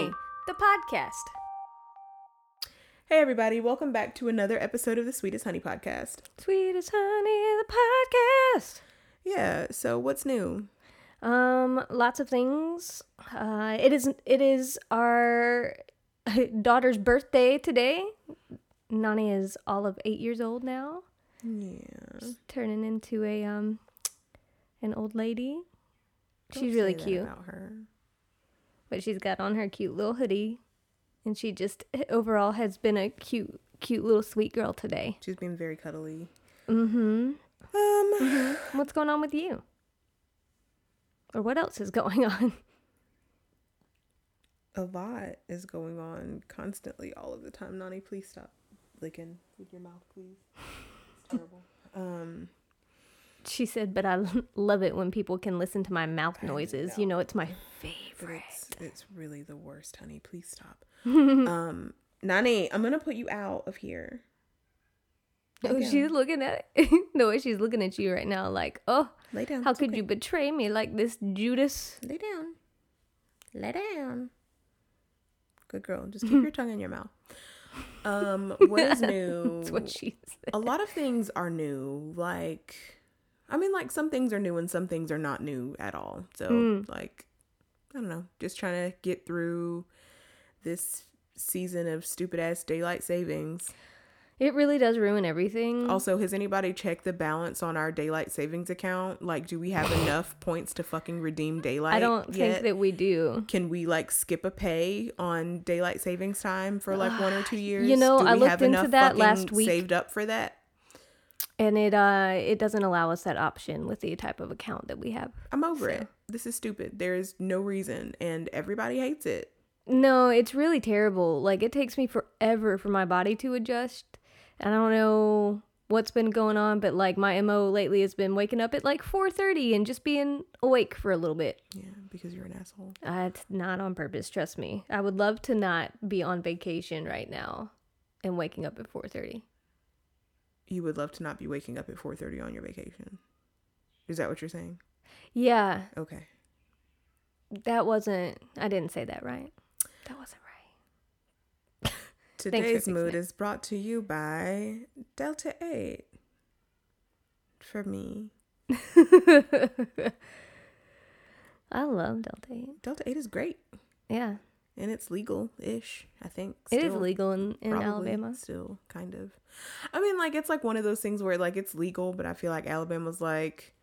Honey, the podcast. Hey, everybody, welcome back to another episode of the Sweetest Honey podcast. Sweetest Honey, the podcast. Yeah, so what's new? Um, lots of things. Uh, it is it is our daughter's birthday today. Nani is all of eight years old now, Yeah. turning into a um an old lady. Don't She's really cute. About her. But she's got on her cute little hoodie and she just overall has been a cute cute little sweet girl today She's being very cuddly. mm-hmm Um, what's going on with you or what else is going on a lot is going on constantly all of the time. Nani, please stop licking with your mouth, please. It's terrible. Um, she said but i love it when people can listen to my mouth noises know. you know it's my but it's it's really the worst, honey. Please stop. um, Nani, I'm gonna put you out of here. Lay oh down. she's looking at it the way she's looking at you right now like oh Lay down. how It's could okay. you betray me like this judas Lay down. Lay down. Good girl. Just keep your tongue in your mouth. Um, what is new? that's what she said a lot of things are new. Like, I mean, like some things are new and some things are not new at all. So, Mm. like, I don't know. Just trying to get through this season of stupid ass daylight savings. it really does ruin everything Also, has anybody checked the balance on our daylight savings account? Like, do we have enough points to fucking redeem daylight? i don't think that we do Can we like skip a pay on daylight savings time for like one or two years? You know, I looked have into that last week. Saved up for that? and it uh it doesn't allow us that option with the type of account that we have I'm over So- it. This is stupid. There's no reason, and everybody hates it. no it's really terrible like it takes me forever for my body to adjust and i don't know what's been going on but like my mo lately has been waking up at like 4.30 and just being awake for a little bit Yeah, because you're an asshole. uh, it's not on purpose trust me i would love to not be on vacation right now and waking up at 4.30 You would love to not be waking up at 4:30 on your vacation. Is that what you're saying? Yeah Okay. that wasn't i didn't say that right that wasn't right Today's mood it. is brought to you by Delta 8. For me. I love Delta 8. Delta 8 is great. Yeah. And it's legal ish, I think. It is legal in, in Alabama. Still, kind of. I mean, like, it's like one of those things where, like, it's legal, but I feel like Alabama's like,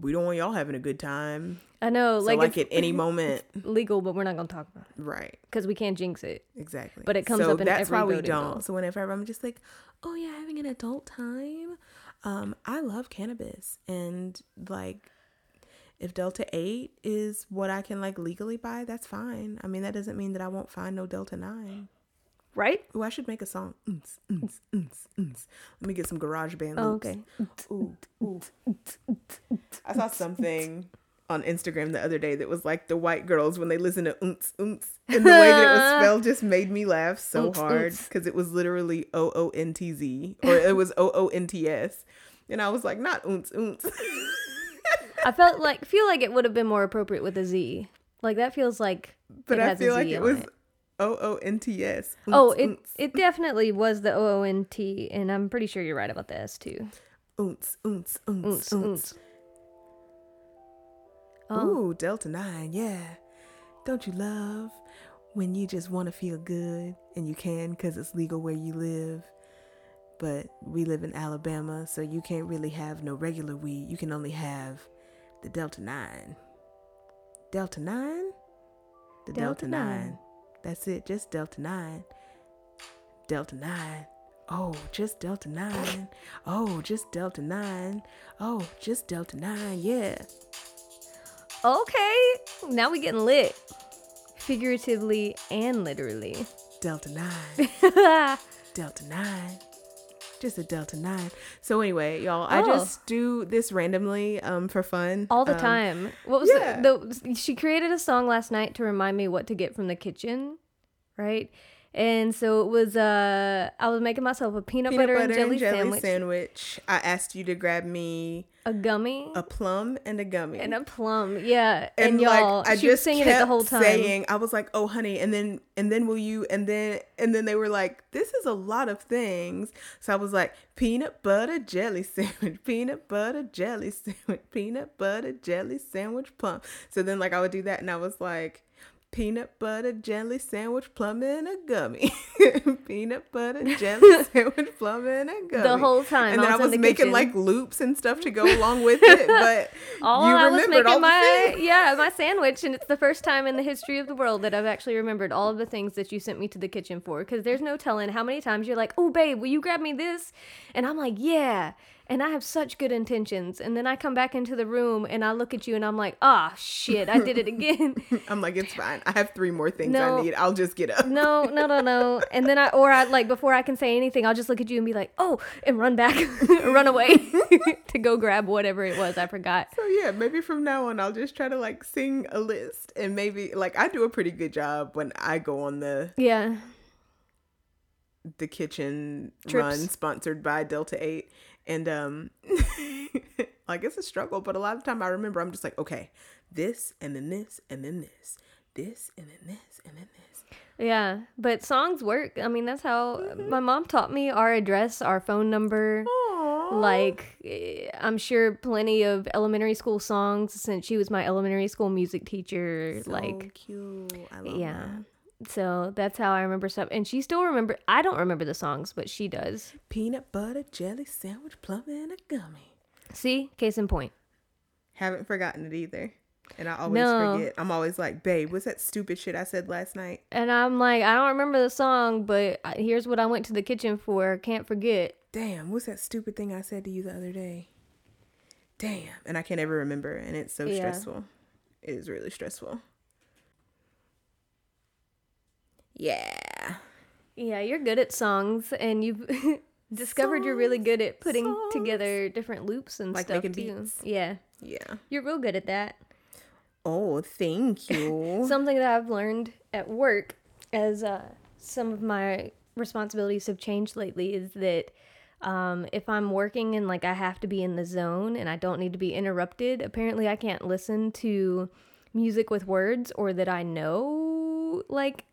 we don't want y'all having a good time. I know, So, like, like, at any moment. legal, but we're not going to talk about it Right. because we can't jinx it. Exactly. But it comes so up in that's every why we don't. So whenever I'm just like, oh yeah, having an adult time. Um, I love cannabis and like if Delta Eight is what I can like legally buy, that's fine. I mean that doesn't mean that I won't find no Delta Nine. Right? Ooh, I should make a song. Oons, oons, oons. Let me get some GarageBand Oh, okay. Ooh, ooh. I saw something on Instagram the other day that was like the white girls when they listen to oonts oonts and the way that it was spelled just made me laugh so hard because it was literally O O N T Z or it was O O N T S and I was like not oonts oonts I felt like, feel like it would have been more appropriate with a Z. Like, that feels like. but it I feel like it was O O N T S. Oh, it, it definitely was the O O N T, and I'm pretty sure you're right about the S too. oonts oonts oonts Oonts. Oh, Ooh, Delta 9, yeah. Don't you love when you just want to feel good and you can because it's legal where you live? But we live in Alabama, so you can't really have no regular weed. You can only have the Delta 9. Delta 9? The Delta Delta, 9. That's it, just Delta 9. Delta 9. Oh, just Delta 9. Oh, just Delta 9. Oh, just Delta 9. Yeah. okay. Now we getting lit, figuratively and literally. Delta 9. Delta 9. Just a Delta 9. So anyway, y'all, I Oh. just do this randomly um for fun. All the Um, time. What was yeah. the, the? She created a song last night to remind me what to get from the kitchen, right? And so it was uh I was making myself a peanut, Peanut butter, and jelly, sandwich, sandwich. I asked you to grab me a gummy, a plum and a gummy. and a plum. Yeah. and, And, y'all like I she was just singing kept it the whole time. saying, I was like, "Oh, honey," and then and then will you? And then and then they were like, "This is a lot of things." So I was like, "Peanut butter jelly sandwich, peanut butter jelly sandwich, peanut butter jelly sandwich, plum." So then like I would do that, and I was like. Peanut butter jelly sandwich, plum and a gummy. Peanut butter jelly sandwich, plum and a gummy. The whole time. and then I was in was the making kitchen. like loops and stuff to go along with it. But all you I was remembered making all my things. yeah my sandwich, and it's the first time in the history of the world that I've actually remembered all of the things that you sent me to the kitchen for. Because there's no telling how many times you're like, "Oh, babe, will you grab me this?" And I'm like, "Yeah." And I have such good intentions, and then I come back into the room and I look at you and I'm like, "Ah, shit, I did it again." I'm like, it's fine. I have three more things No. I need. I'll just get up. no, no, no, no. And then I, or I like before I can say anything, I'll just look at you and be like, "Oh," and run back, run away to go grab whatever it was I forgot. So yeah, maybe from now on I'll just try to like sing a list and maybe like I do a pretty good job when I go on the Yeah, the kitchen Trips. run sponsored by Delta 8 and um like it's a struggle but a lot of the time I remember I'm just like okay this and then this and then this this and then this and then this yeah. But songs work. I mean, that's how my mom taught me our address, our phone number. Aww. Like, eh, I'm sure plenty of elementary school songs since she was my elementary school music teacher. so like, cute I love yeah. that. So that's how I remember stuff. And she still remember. I don't remember the songs, but she does. peanut butter jelly sandwich plum and a gummy See, case in point. Haven't forgotten it either. And I always No. forget. I'm always like, babe, what's that stupid shit I said last night? And I'm like, I don't remember the song, but uh, here's what I went to the kitchen for. Can't forget. Damn, what's that stupid thing I said to you the other day? Damn. And I can't ever remember. And it's so Yeah. stressful. It is really stressful. Yeah. Yeah, you're good at songs, and you've discovered you're really good at putting Songs. together different loops and Like stuff too. beats. Yeah, Yeah. you're real good at that. Oh, thank you. Something that I've learned at work as uh, some of my responsibilities have changed lately is that um, if I'm working and like I have to be in the zone and I don't need to be interrupted, apparently I can't listen to music with words or that I know like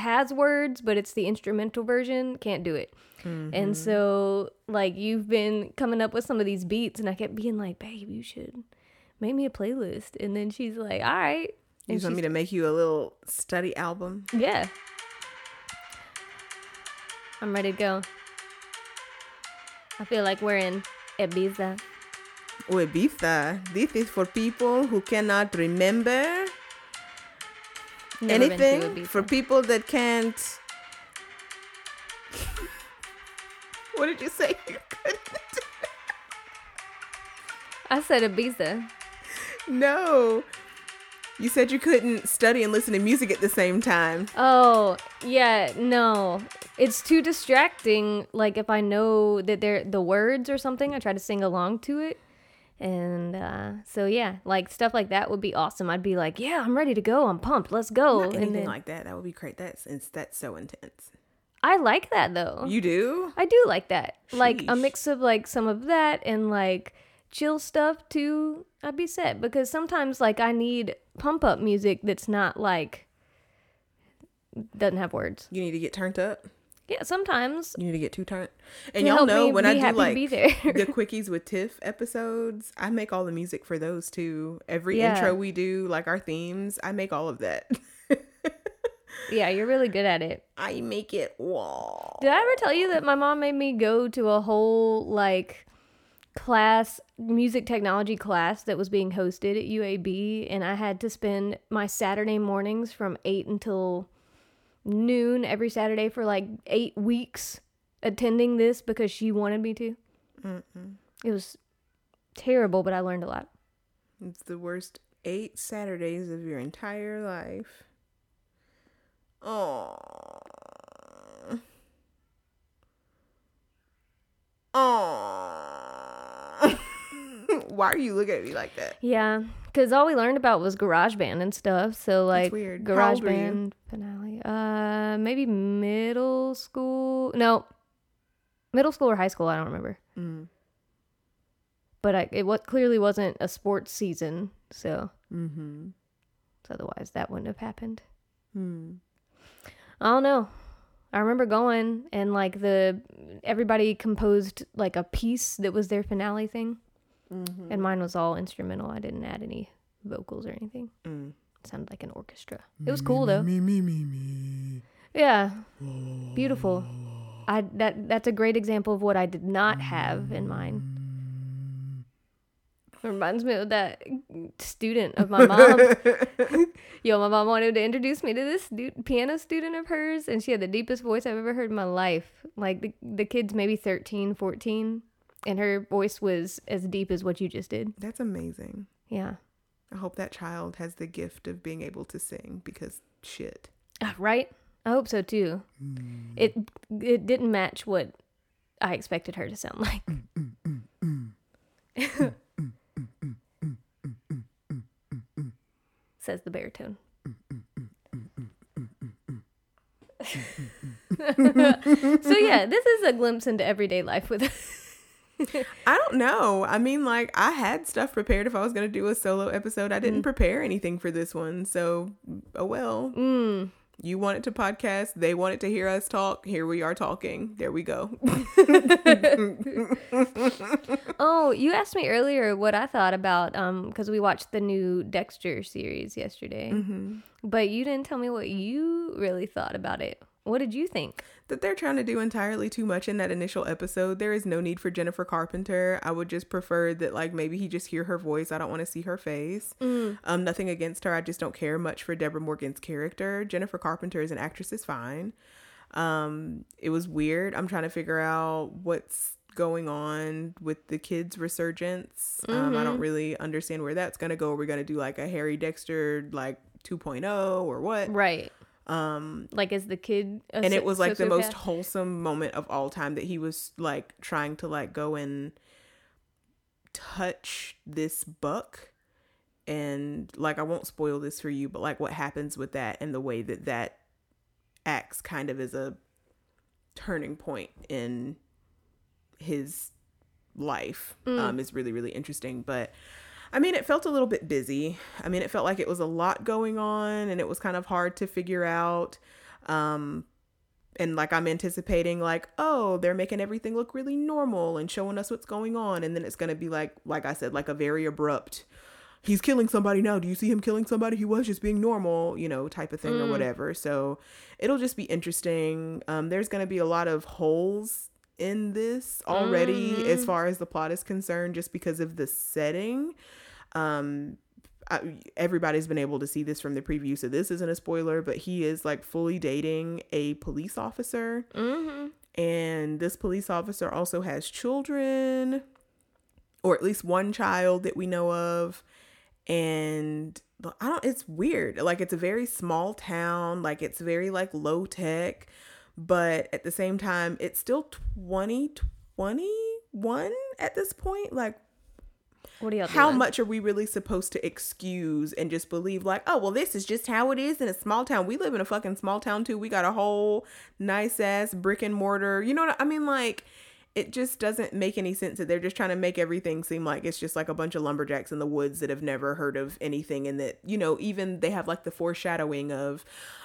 has words, but it's the instrumental version. Can't do it. And mm-hmm. so, like, you've been coming up with some of these beats, and I kept being like, babe, you should make me a playlist. And then she's like, all right. you want me to make you a little study album? yeah. I'm ready to go. I feel like we're in Ibiza. Oh, Ibiza. This is for people who cannot remember Never anything. For people that can't. what did you say? You. I said Ibiza. No. You said you couldn't study and listen to music at the same time. Oh, yeah, no. It's too distracting. Like if I know that they're the words or something, I try to sing along to it. And uh, so yeah, like stuff like that would be awesome. I'd be like, "Yeah, I'm ready to go. I'm pumped. Let's go." Not and anything then, like that. That would be great. That's that's so intense. I like that though. You do? I do like that. Like a mix of like some of that and like chill stuff too. I'd be set because sometimes like I need pump up music that's not like doesn't have words. You need to get turned up. Yeah, sometimes. You need to get too turned. And y'all know me when I do like be there. the quickies with Tiff episodes, I make all the music for those too. Every Yeah. intro we do, like our themes, I make all of that. Yeah, you're really good at it. I make it wall. Did I ever tell you that my mom made me go to a whole like class, music technology class that was being hosted at UAB and I had to spend my Saturday mornings from 8 until noon every Saturday for like 8 weeks attending this because she wanted me to. It was terrible, but I learned a lot. It's the worst eight Saturdays of your entire life. Oh. Oh. Why are you looking at me like that? Yeah, because all we learned about was GarageBand and stuff. So like weird. Were you? GarageBand finale. Uh, maybe middle school. No, middle school or high school. I don't remember. Mm. But I, it what clearly wasn't a sports season, so Mm-hmm. so otherwise that wouldn't have happened. Hmm. I don't know. I remember going and like the everybody composed like a piece that was their finale thing, Mm-hmm. and mine was all instrumental. I didn't add any vocals or anything. Mm. It sounded like an orchestra. It was cool though. Me, me, me, me. Yeah, oh. beautiful. I that that's a great example of what I did not have in mine. Mm. Reminds me of that student of my mom. Yo, my mom wanted to introduce me to this du- piano student of hers, and she had the deepest voice I've ever heard in my life. Like the the kid's maybe 13, 14, and her voice was as deep as what you just did. That's amazing. Yeah, I hope that child has the gift of being able to sing because shit. Ah, right. I hope so too. It it didn't match what I expected her to sound like. Says the baritone. so yeah, this is a glimpse into everyday life with I don't know. I mean, like, I had stuff prepared if I was going to do a solo episode. I didn't prepare anything for this one. So, oh well. mm, You wanted to podcast. They wanted to hear us talk. Here we are talking. There we go. Oh, you asked me earlier what I thought about um because we watched the new Dexter series yesterday. But you didn't tell me what you really thought about it. What did you think? that they're trying to do entirely too much in that initial episode. There is no need for Jennifer Carpenter. I would just prefer that like maybe he just hear her voice. I don't want to see her face. Um, nothing against her. I just don't care much for Deborah Morgan's character. Jennifer Carpenter as an actress is fine. Um, it was weird. I'm trying to figure out what's going on with the kids resurgence. Um, I don't really understand where that's gonna go. We're gonna do like a Harry Dexter like 2.0 or what? Right. Um like as the kid and it was like the most wholesome moment of all time that he was like trying to like go and touch this buck. And like I won't spoil this for you but like what happens with that and the way that that acts kind of as a turning point in his life um is really really interesting. But I mean, it felt a little bit busy. I mean, it felt like it was a lot going on and it was kind of hard to figure out. Um, and like I'm anticipating, like, oh, they're making everything look really normal and showing us what's going on. And then it's going to be like, like I said, like a very abrupt, he's killing somebody now. Do you see him killing somebody? He was just being normal, you know, type of thing or whatever. So it'll just be interesting. Um, there's going to be a lot of holes in this already as far as the plot is concerned, just because of the setting. Um I, everybody's been able to see this from the preview so this isn't a spoiler but he is like fully dating a police officer. And this police officer also has children or at least one child that we know of. And i don't it's weird. Like it's a very small town. Like it's very like low tech but at the same time it's still 2021 at this point like What are y'all how doing? much are we really supposed to excuse and just believe like oh well this is just how it is in a small town. We live in a fucking small town too. We got a whole nice ass brick and mortar you know what i mean? Like it just doesn't make any sense that they're just trying to make everything seem like it's just like a bunch of lumberjacks in the woods that have never heard of anything and that you know even they have like the foreshadowing of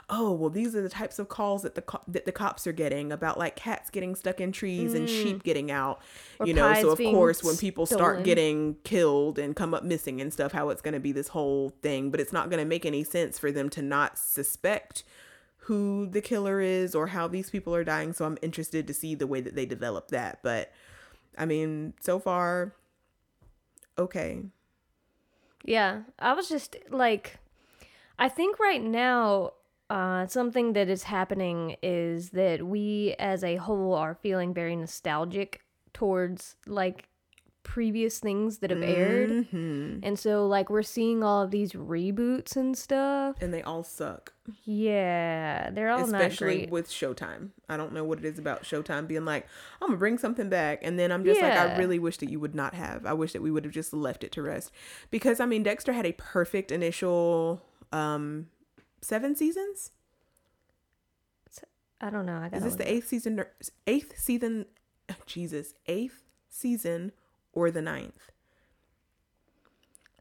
oh well these are the types of calls that the co- that the cops are getting about like cats getting stuck in trees and sheep getting out. Or you know so of course when people start getting killed and come up missing and stuff how it's going to be this whole thing but it's not going to make any sense for them to not suspect who the killer is or how these people are dying so i'm interested to see the way that they develop that. But i mean so far okay. Yeah, I was just like, I think right now, uh, something that is happening is that we as a whole are feeling very nostalgic towards like previous things that have aired. Mhm. And so, like, we're seeing all of these reboots and stuff. and they all suck Yeah, they're all not especially with showtime i don't know what it is about showtime being like i'm gonna bring something back and then i'm just like i really wish that you would not have i wish that we would have just left it to rest because i mean dexter had a perfect initial um seven seasons I don't know. I got Is this the eighth season? Eighth season? Jesus, eighth season or the ninth?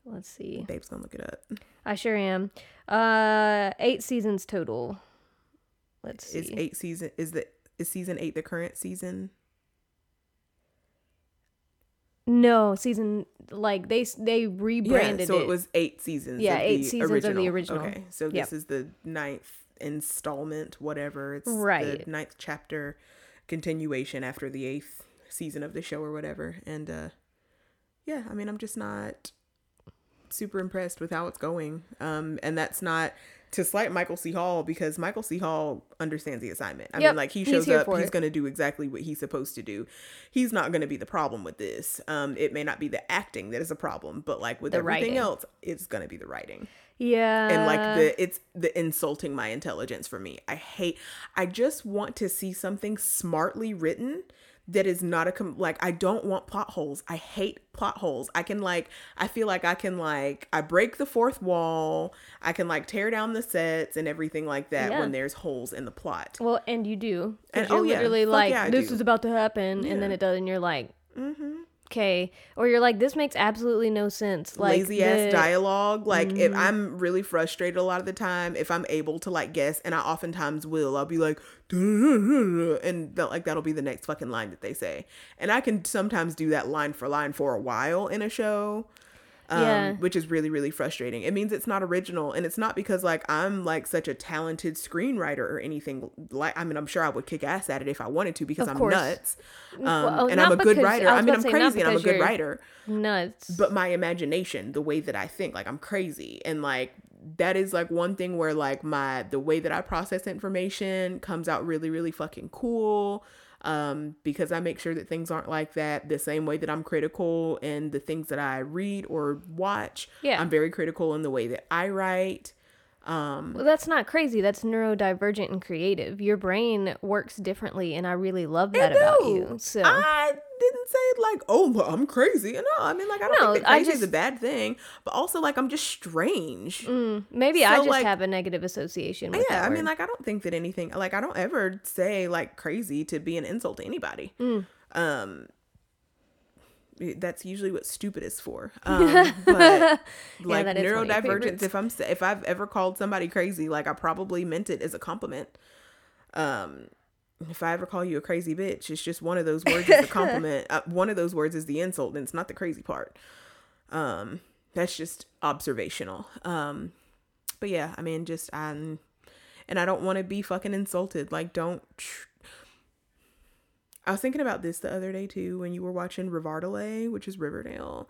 Let's see. Babe's gonna look it up. I sure am. Uh, eight seasons total. Let's see. Is eight season? Is the is season eight the current season? No, season like they they rebranded yeah, so it. it was eight seasons. Yeah, eight seasons original. of the original. Okay, so Yep. this is the ninth installment, whatever. It's Right. the ninth chapter continuation after the eighth season of the show or whatever. And uh yeah, I mean, I'm just not super impressed with how it's going. Um, and that's not to slight Michael C. Hall because Michael C. Hall understands the assignment. I Yep, mean, like he shows here up, he's going to do exactly what he's supposed to do. He's not going to be the problem with this. Um, it may not be the acting that is a problem, but like with The everything writing. else, it's going to be the writing yeah, and like the it's the insulting my intelligence for me i hate i just want to see something smartly written that is not a com- like i don't want plot holes i hate plot holes i can like i feel like i can like i break the fourth wall i can like tear down the sets and everything like that Yeah. when there's holes in the plot well, and you do. And- you're oh, yeah. literally Fuck like, yeah, this do. is about to happen, and then it does, and you're like, mm-hmm. Okay, or you're like, this makes absolutely no sense. Like lazy ass the- Mm-hmm. dialogue. Like if I'm really frustrated a lot of the time, if I'm able to like guess, and I oftentimes will, I'll be like, and that like that'll be the next fucking line that they say, and I can sometimes do that line for line for a while in a show. Um, Yeah. which is really really frustrating. It means it's not original, and it's not because like I'm like such a talented screenwriter or anything. Like I mean, I'm sure I would kick ass at it if I wanted to because I'm nuts, um, Well, oh, and I'm a good because- writer. I I, mean, I'm say, crazy and I'm a good writer nuts. but my imagination the way that i think like i'm crazy and like that is like one thing where like my the way that i process information comes out really really fucking cool um because i make sure that things aren't like that the same way that i'm critical in the things that i read or watch Yeah. i'm very critical in the way that i write um Well, that's not crazy. That's neurodivergent and creative. Your brain works differently, and I really love that about you. So I didn't say like, oh, well, I'm crazy. No, I mean, like, I don't No, think crazy is a bad thing, but also, like, I'm just strange. mm, maybe I just like- have a negative association with yeah, I mean, like, I don't think that anything, like, I don't ever say like crazy to be an insult to anybody. Mm. Um, that's usually what stupid is for. Um, but like that is one of your neurodivergence, if I'm if I've ever called somebody crazy, like I probably meant it as a compliment. Um, if I ever call you a crazy bitch, it's just one of those words is a compliment. Uh, one of those words is the insult, and it's not the crazy part. Um, that's just observational. Um, but yeah, I mean, just um, and I don't want to be fucking insulted. Like, don't. Tr- I was thinking about this the other day too when you were watching Rivardale, which is Riverdale,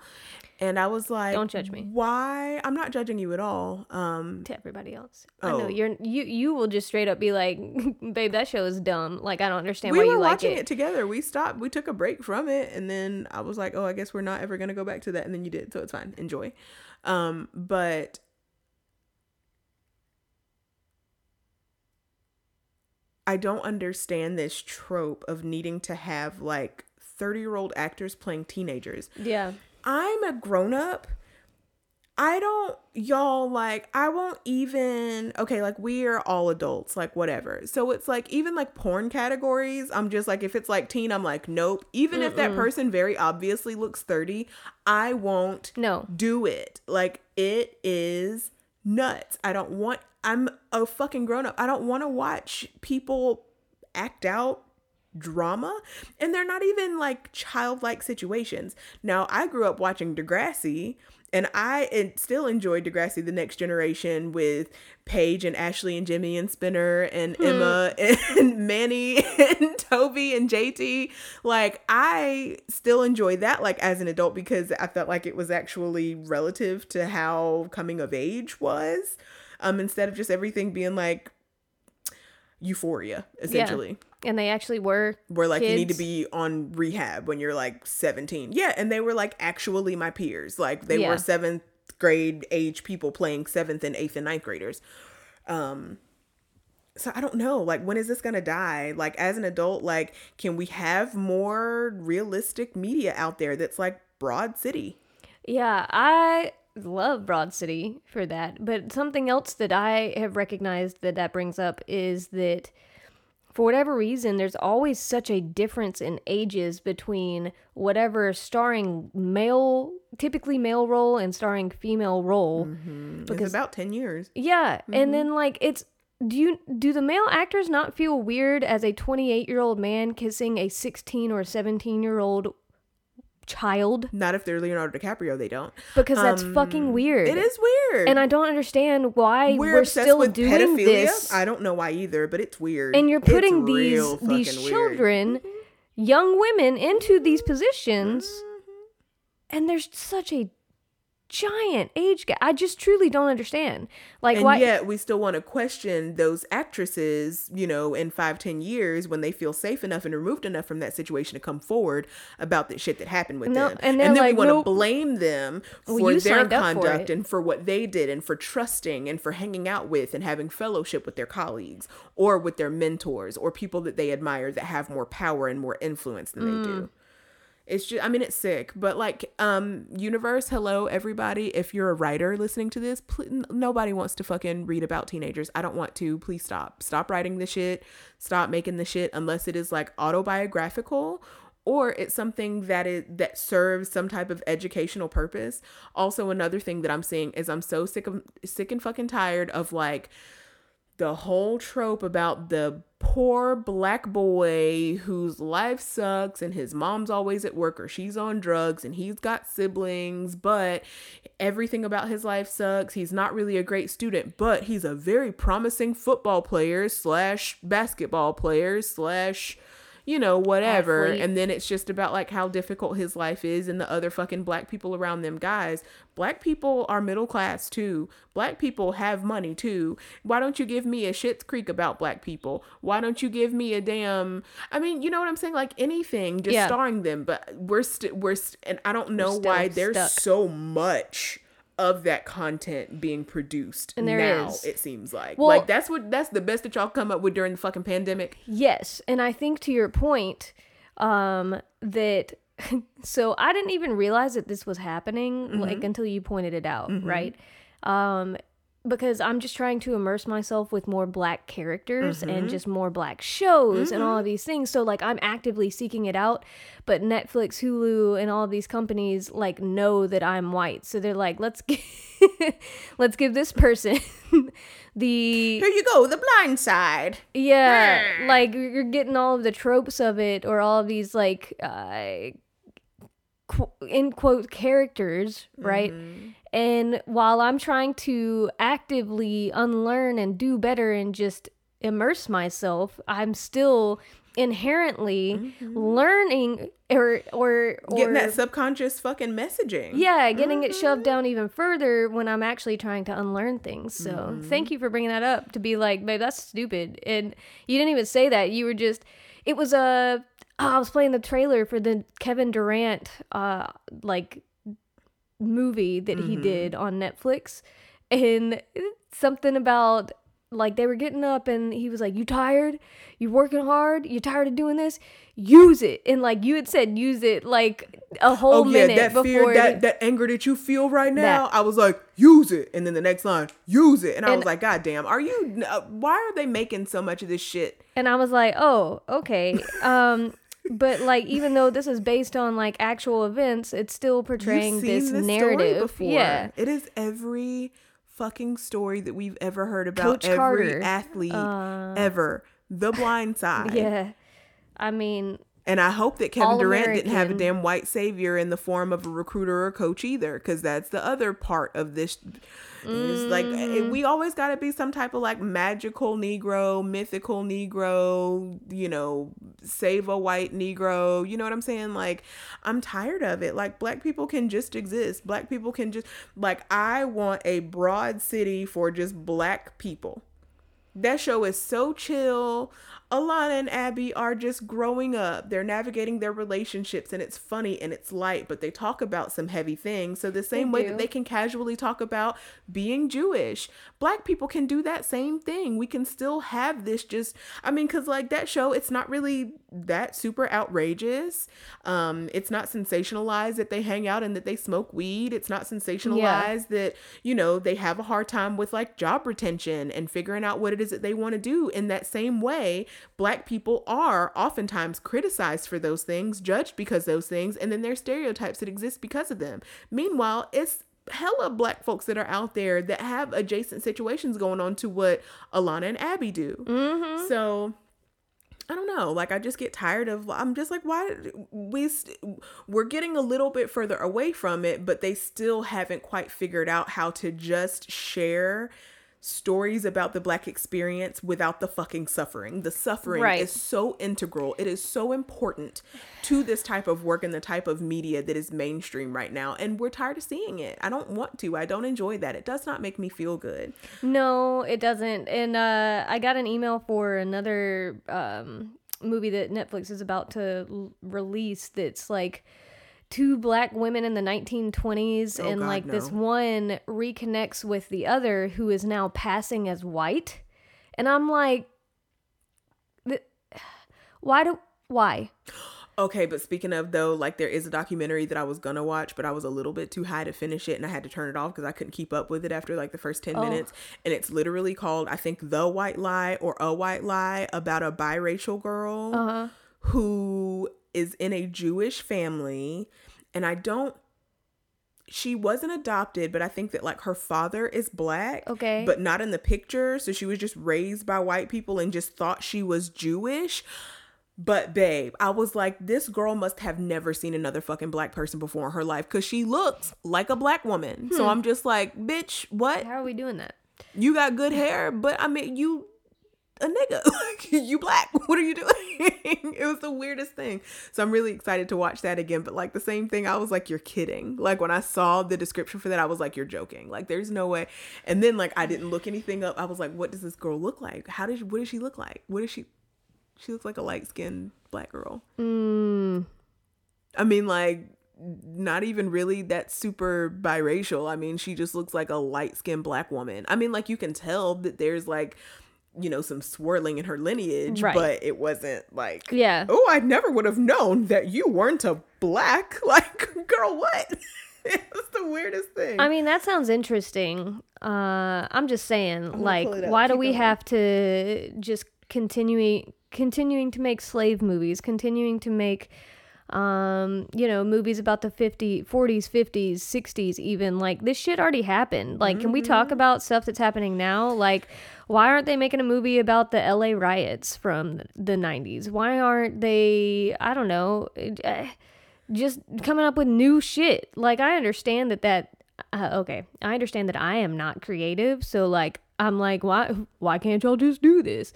and I was like, Don't judge me. Why? I'm not judging you at all. Um, to everybody else, I know Oh. you're you. You will just straight up be like, "Babe, that show is dumb. Like I don't understand we why were you like watching it." it. together. We stopped. We took a break from it, and then I was like, "Oh, I guess we're not ever gonna go back to that." And then you did, so it's fine. Enjoy. Um, but I don't understand this trope of needing to have like thirty year old actors playing teenagers. Yeah, I'm a grown up. I don't, y'all, like, I won't even, okay, like, we are all adults, like, whatever. So it's like, even like porn categories, I'm just like, if it's like teen, I'm like, nope. Even if that person very obviously looks 30, I won't no, do it. Like, it is nuts. I don't want, I'm a fucking grown up. I don't want to watch people act out drama and they're not even like childlike situations. Now, I grew up watching Degrassi and I still enjoy Degrassi the next generation with Paige and Ashley and Jimmy and Spinner and hmm. Emma and Manny and Toby and JT. Like I still enjoy that like as an adult because I felt like it was actually relative to how coming of age was. Um instead of just everything being like euphoria essentially. And they actually were. Were like you need to be on rehab when you're like 17 yeah and they were like actually my peers. Like they Yeah. were seventh grade age people playing seventh and eighth and ninth graders. Um so i don't know. Like when is this gonna die? Like as an adult like can we have more realistic media out there that's like broad city? Yeah, I love Broad City for that. But something else that I have recognized that that brings up is that for whatever reason, there's always such a difference in ages between whatever starring male, typically male role, and starring female role. Because Because- it's about 10 years. Yeah, Mm-hmm. and then like it's do you do the male actors not feel weird as a 28 year old man kissing a 16 or 17 year old child Not if they're Leonardo DiCaprio, they don't. because that's Um, fucking weird. It is weird. and I don't understand why we're, we're, still with doing pedophilia. this. I don't know why either, but it's weird. and you're It's putting these these weird. children, young women, into these positions, and there's such a giant age gap. I just truly don't understand. Like and why? yet we still want to question those actresses, you know, in five, ten years when they feel safe enough and removed enough from that situation to come forward about the shit that happened with No, them. and they're then like, we want to nope. blame them for you their up for conduct and for what they did and for trusting and for hanging out with and having fellowship with their colleagues or with their mentors or people that they admire that have more power and more influence than they Mm. do it's just i mean it's sick but like um universe hello everybody. If you're a writer listening to this pl- nobody wants to fucking read about teenagers. I don't want to. Please stop. Stop writing the shit. Stop making the shit unless it is like autobiographical or it's something that is that serves some type of educational purpose. Also another thing that i'm seeing is i'm so sick of sick and fucking tired of like the whole trope about the poor black boy whose life sucks and his mom's always at work or she's on drugs and he's got siblings, but everything about his life sucks. He's not really a great student, but he's a very promising football player slash basketball player slash you know, whatever. Athlete. And then it's just about like how difficult his life is and the other fucking black people around them guys. Black people are middle class too. Black people have money too. Why don't you give me a Schitt's Creek about black people? Why don't you give me a damn I mean, you know what I'm saying? Like anything just Yeah. starring them, but we're still we're st- and I don't know why there's stuck. so much of that content being produced And there now is. it seems like Well- like that's what that's the best that y'all come up with during the fucking pandemic Yes, and I think to your point, um, that so I didn't even realize that this was happening like until you pointed it out, right? Um, because I'm just trying to immerse myself with more black characters and mm-hmm. just more black shows and all of mm-hmm. these things. So like I'm actively seeking it out, but Netflix, Hulu, and all of these companies like know that I'm white, so they're like, let's give, let's give this person the here you go the blind side. Yeah, like you're getting all of the tropes of it, or all of these like uh, qu- in quote characters, right? Mm-hmm. And while I'm trying to actively unlearn and do better and just immerse myself, I'm still inherently mm-hmm. learning or or or getting that subconscious fucking messaging. yeah, getting it shoved mm-hmm. down even further when I'm actually trying to unlearn things. So mm-hmm. thank you for bringing that up to be like, babe, that's stupid. And you didn't even say that. You were just, it was a, oh, I was playing the trailer for the Kevin Durant, uh, like movie that he did on Netflix. And something about, like they were getting up and he was like, You tired? You working hard? You tired of doing this? Use it. And like you had said, use it like a whole Oh yeah, minute that before fear, it- that that anger that you feel right now. That. I was like, use it, and then the next line, use it, and I was like, God damn, are you? Uh, why are they making so much of this shit? and I was like, oh, okay. Um, but like, even though this is based on like actual events, it's still portraying this this narrative. story before. Yeah, it is every fucking story that we've ever heard about Coach every Carter. athlete Uh, ever. The Blind Side. yeah. I mean, And I hope that Kevin Durant didn't have a damn white savior in the form of a recruiter or coach either, because that's the other part of this. Is like eh, Mm-hmm. we always got to be some type of like magical Negro, mythical Negro, you know, save a white Negro. You know what I'm saying? Like I'm tired of it. Like black people can just exist. Black people can just like I want a broad city for just black people. That show is so chill. Ilana and Abbi are just growing up. They're navigating their relationships and it's funny and it's light, but they talk about some heavy things. So the same way do. that they can casually talk about being Jewish, black people can do that same thing. We can still have this just I mean cuz like that show it's not really that super outrageous. Um it's not sensationalized that they hang out and that they smoke weed. It's not sensationalized that you know they have a hard time with like job retention and figuring out what it is that they want to do in that same way black people are oftentimes criticized for those things, judged because those things, and then there's stereotypes that exist because of them. Meanwhile, it's hella black folks that are out there that have adjacent situations going on to what Ilana and Abbi do. Mm-hmm. So I don't know. Like I just get tired of. I'm just like, why we st- we're getting a little bit further away from it, but they still haven't quite figured out how to just share stories about the black experience without the fucking suffering. The suffering Right. is so integral. It is so important to this type of work and the type of media that is mainstream right now. And we're tired of seeing it. I don't want to. I don't enjoy that. It does not make me feel good. No, it doesn't. And uh, I got an email for another um, movie that Netflix is about to l- release that's like two black women in the 1920s Oh, and God, like this one reconnects with the other who is now passing as white. And I'm like why do why? Okay, but speaking of though, like there is a documentary that I was gonna watch, but I was a little bit too high to finish it and I had to turn it off because I couldn't keep up with it after like the first 10 Oh. minutes. And it's literally called, I think, The White Lie or A White Lie about a biracial girl Uh-huh. who is in a Jewish family. And I don't, she wasn't adopted, but I think that like her father is black. Okay. But not in the picture. So she was just raised by white people and just thought she was Jewish. But babe, I was like, this girl must have never seen another fucking black person before in her life because she looks like a black woman. Hmm. So I'm just like, bitch, what? How are we doing that? You got good hair, but I mean, you a nigga. Like, you black. What are you doing? it was the weirdest thing. So I'm really excited to watch that again. But like the same thing, I was like, you're kidding. Like when I saw the description for that, I was like, you're joking. Like there's no way. And then like I didn't look anything up. I was like, what does this girl look like? How does what does she look like? What is she? She looks like a light skinned black girl. Mm, I mean, like, not even really that super biracial. I mean, she just looks like a light skinned black woman. I mean, like, you can tell that there's like, you know, some swirling in her lineage, Right. but it wasn't like, yeah. oh, I never would have known that you weren't a black. Like, girl, what? it was the weirdest thing. I mean, that sounds interesting. Uh, I'm just saying, like, it up. why do Keep we going. have to just continuing continuing to make slave movies, continuing to make um, you know, movies about the 50, 40s, 50s, 60s even. Like this shit already happened. Like can we talk Mm-hmm. about stuff that's happening now? Like why aren't they making a movie about the LA riots from the 90s? Why aren't they I don't know, eh, just coming up with new shit. Like I understand that that uh, okay, I understand that I am not creative, so like I'm like why why can't y'all just do this?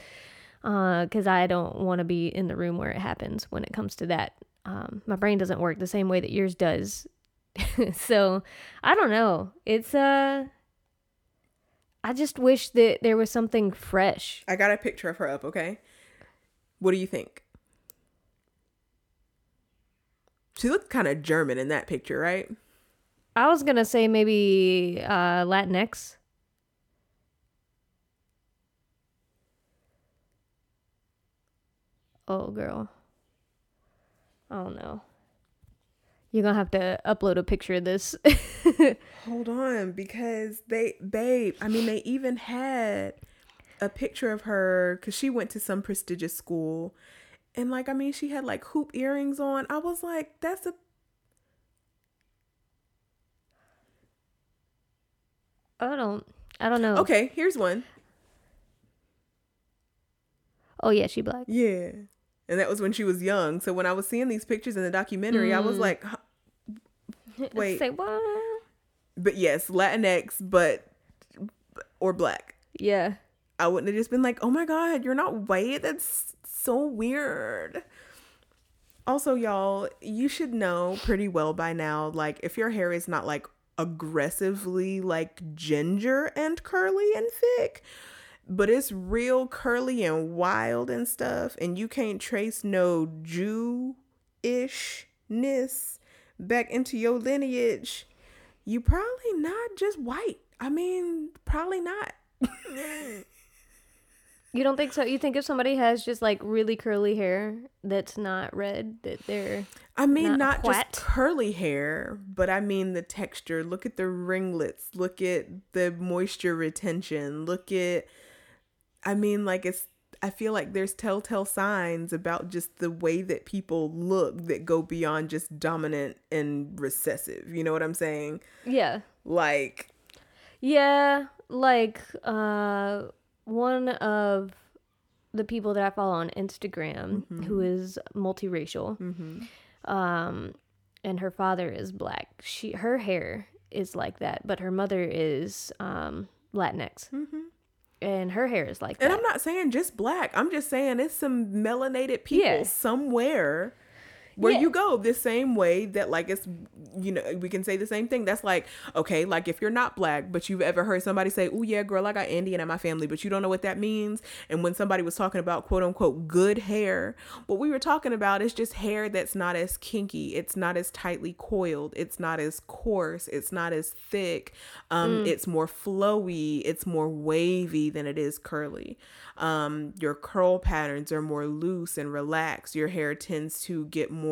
Uh cuz I don't want to be in the room where it happens when it comes to that. Um my brain doesn't work the same way that yours does. so, I don't know. It's uh I just wish that there was something fresh. I got a picture of her up, okay? What do you think? She looked kind of German in that picture, right? I was going to say maybe uh Latinx. Oh, girl. Oh, I don't know. You're gonna have to upload a picture of this. Hold on, because they, babe, I mean, they even had a picture of her because she went to some prestigious school. And, like, I mean, she had like hoop earrings on. I was like, that's a, I don't. I don't know. okay, here's one. Oh yeah, she black. Yeah. And that was when she was young. So when I was seeing these pictures in the documentary, I was Mm. like, Wait. Say what? but yes, Latinx, but, or black. Yeah. I wouldn't have just been like, oh my God, you're not white. That's so weird. Also, y'all, you should know pretty well by now, like, if your hair is not like aggressively like ginger and curly and thick, but it's real curly and wild and stuff, and you can't trace no Jew ishness back into your lineage, you probably not just white. I mean, probably not. You don't think so? You think if somebody has just like really curly hair that's not red, that they're I mean, Not not, just curly hair, but I mean the texture. Look at the ringlets. Look at the moisture retention. Look at, I mean, like it's. I feel like there's telltale signs about just the way that people look that go beyond just dominant and recessive. You know what I'm saying? Yeah. Like, Yeah, like uh one of the people that I follow on Instagram who is multiracial. Um and her father is black. She her hair is like that, but her mother is um Latinx. And her hair is like and that. I'm not saying just black. I'm just saying it's some melanated people Yeah. somewhere where Yeah. you go the same way that like it's you know we can say the same thing. That's like okay like if you're not black but you've ever heard somebody say oh yeah girl i got indian in my family but you don't know what that means. And when somebody was talking about quote unquote good hair what we were talking about is just hair that's not as kinky. It's not as tightly coiled. It's not as coarse. It's not as thick. Um it's more flowy. It's more wavy than it is curly. Um your curl patterns are more loose and relaxed. Your hair tends to get more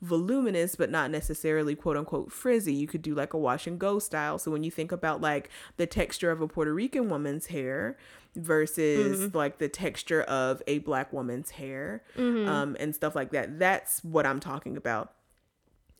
voluminous but not necessarily quote unquote frizzy. You could do like a wash and go style. So when you think about like the texture of a puerto rican woman's hair versus like the texture of a black woman's hair um and stuff like that that's what i'm talking about.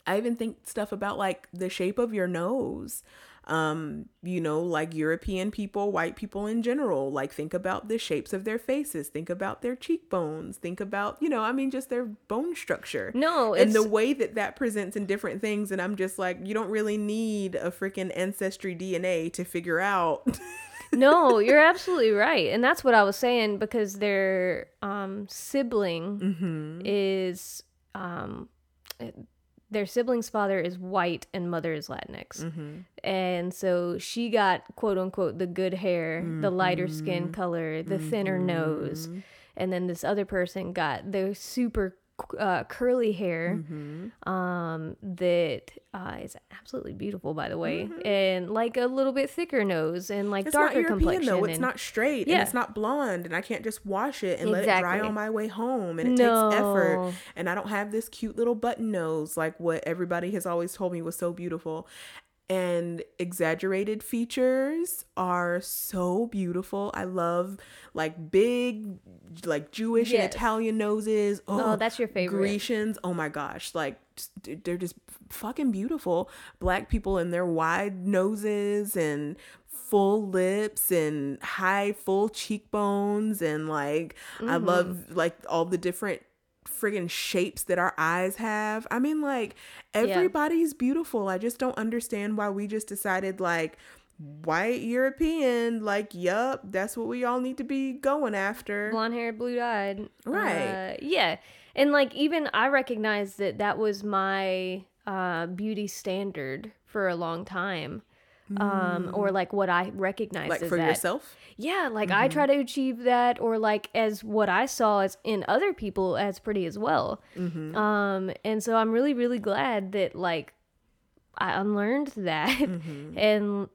I even think stuff about like the shape of your nose. Um, you know, like European people, white people in general, like think about the shapes of their faces, think about their cheekbones, think about, you know, I mean, just their bone structure. No, and the way that that presents in different things. And I'm just like, you don't really need a freaking ancestry DNA to figure out. no, you're absolutely right. And that's what I was saying because their um, sibling is um, their sibling's father is white and mother is Latinx. Mm-hmm. And so she got quote unquote the good hair, the lighter skin mm-hmm. color, the thinner nose. Mm-hmm. And then this other person got the super uh, curly hair um, that uh, is absolutely beautiful, by the way, and like a little bit thicker nose and like It's darker not European complexion. though. It's and- not straight and Yeah. it's not blonde, and I can't just wash it and let it dry on my way home. And it takes effort, and I don't have this cute little button nose like what everybody has always told me was so beautiful. And exaggerated features are so beautiful. I love like big, like Jewish and Italian noses. Oh, that's your favorite. Grecians. Oh my gosh, like they're just fucking beautiful. Black people and their wide noses and full lips and high full cheekbones and like I Mm-hmm. love like all the different friggin' shapes that our eyes have. I mean like everybody's beautiful. I just don't understand why we just decided like white European like yup, that's what we all need to be going after. blonde hair, blue eyed. Right. Uh, yeah. And like even I recognized that that was my uh, beauty standard for a long time. Um, or like what I recognized Mm. like for that. yourself? Yeah, like I try to achieve that, or like as what I saw as in other people as pretty as well. Um, and so I'm really, really glad that like I unlearned that and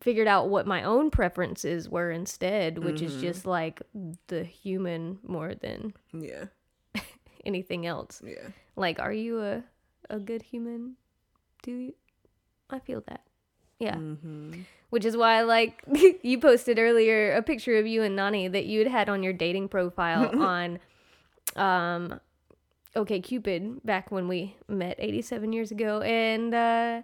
figured out what my own preferences were instead, which is just like the human more than Yeah. anything else. Yeah. Like, are you a a good human? Do you? I feel that. Yeah. Which is why, like, you posted earlier a picture of you and Nani that you had had on your dating profile on, um, OK Cupid back when we met 87 years ago, and uh,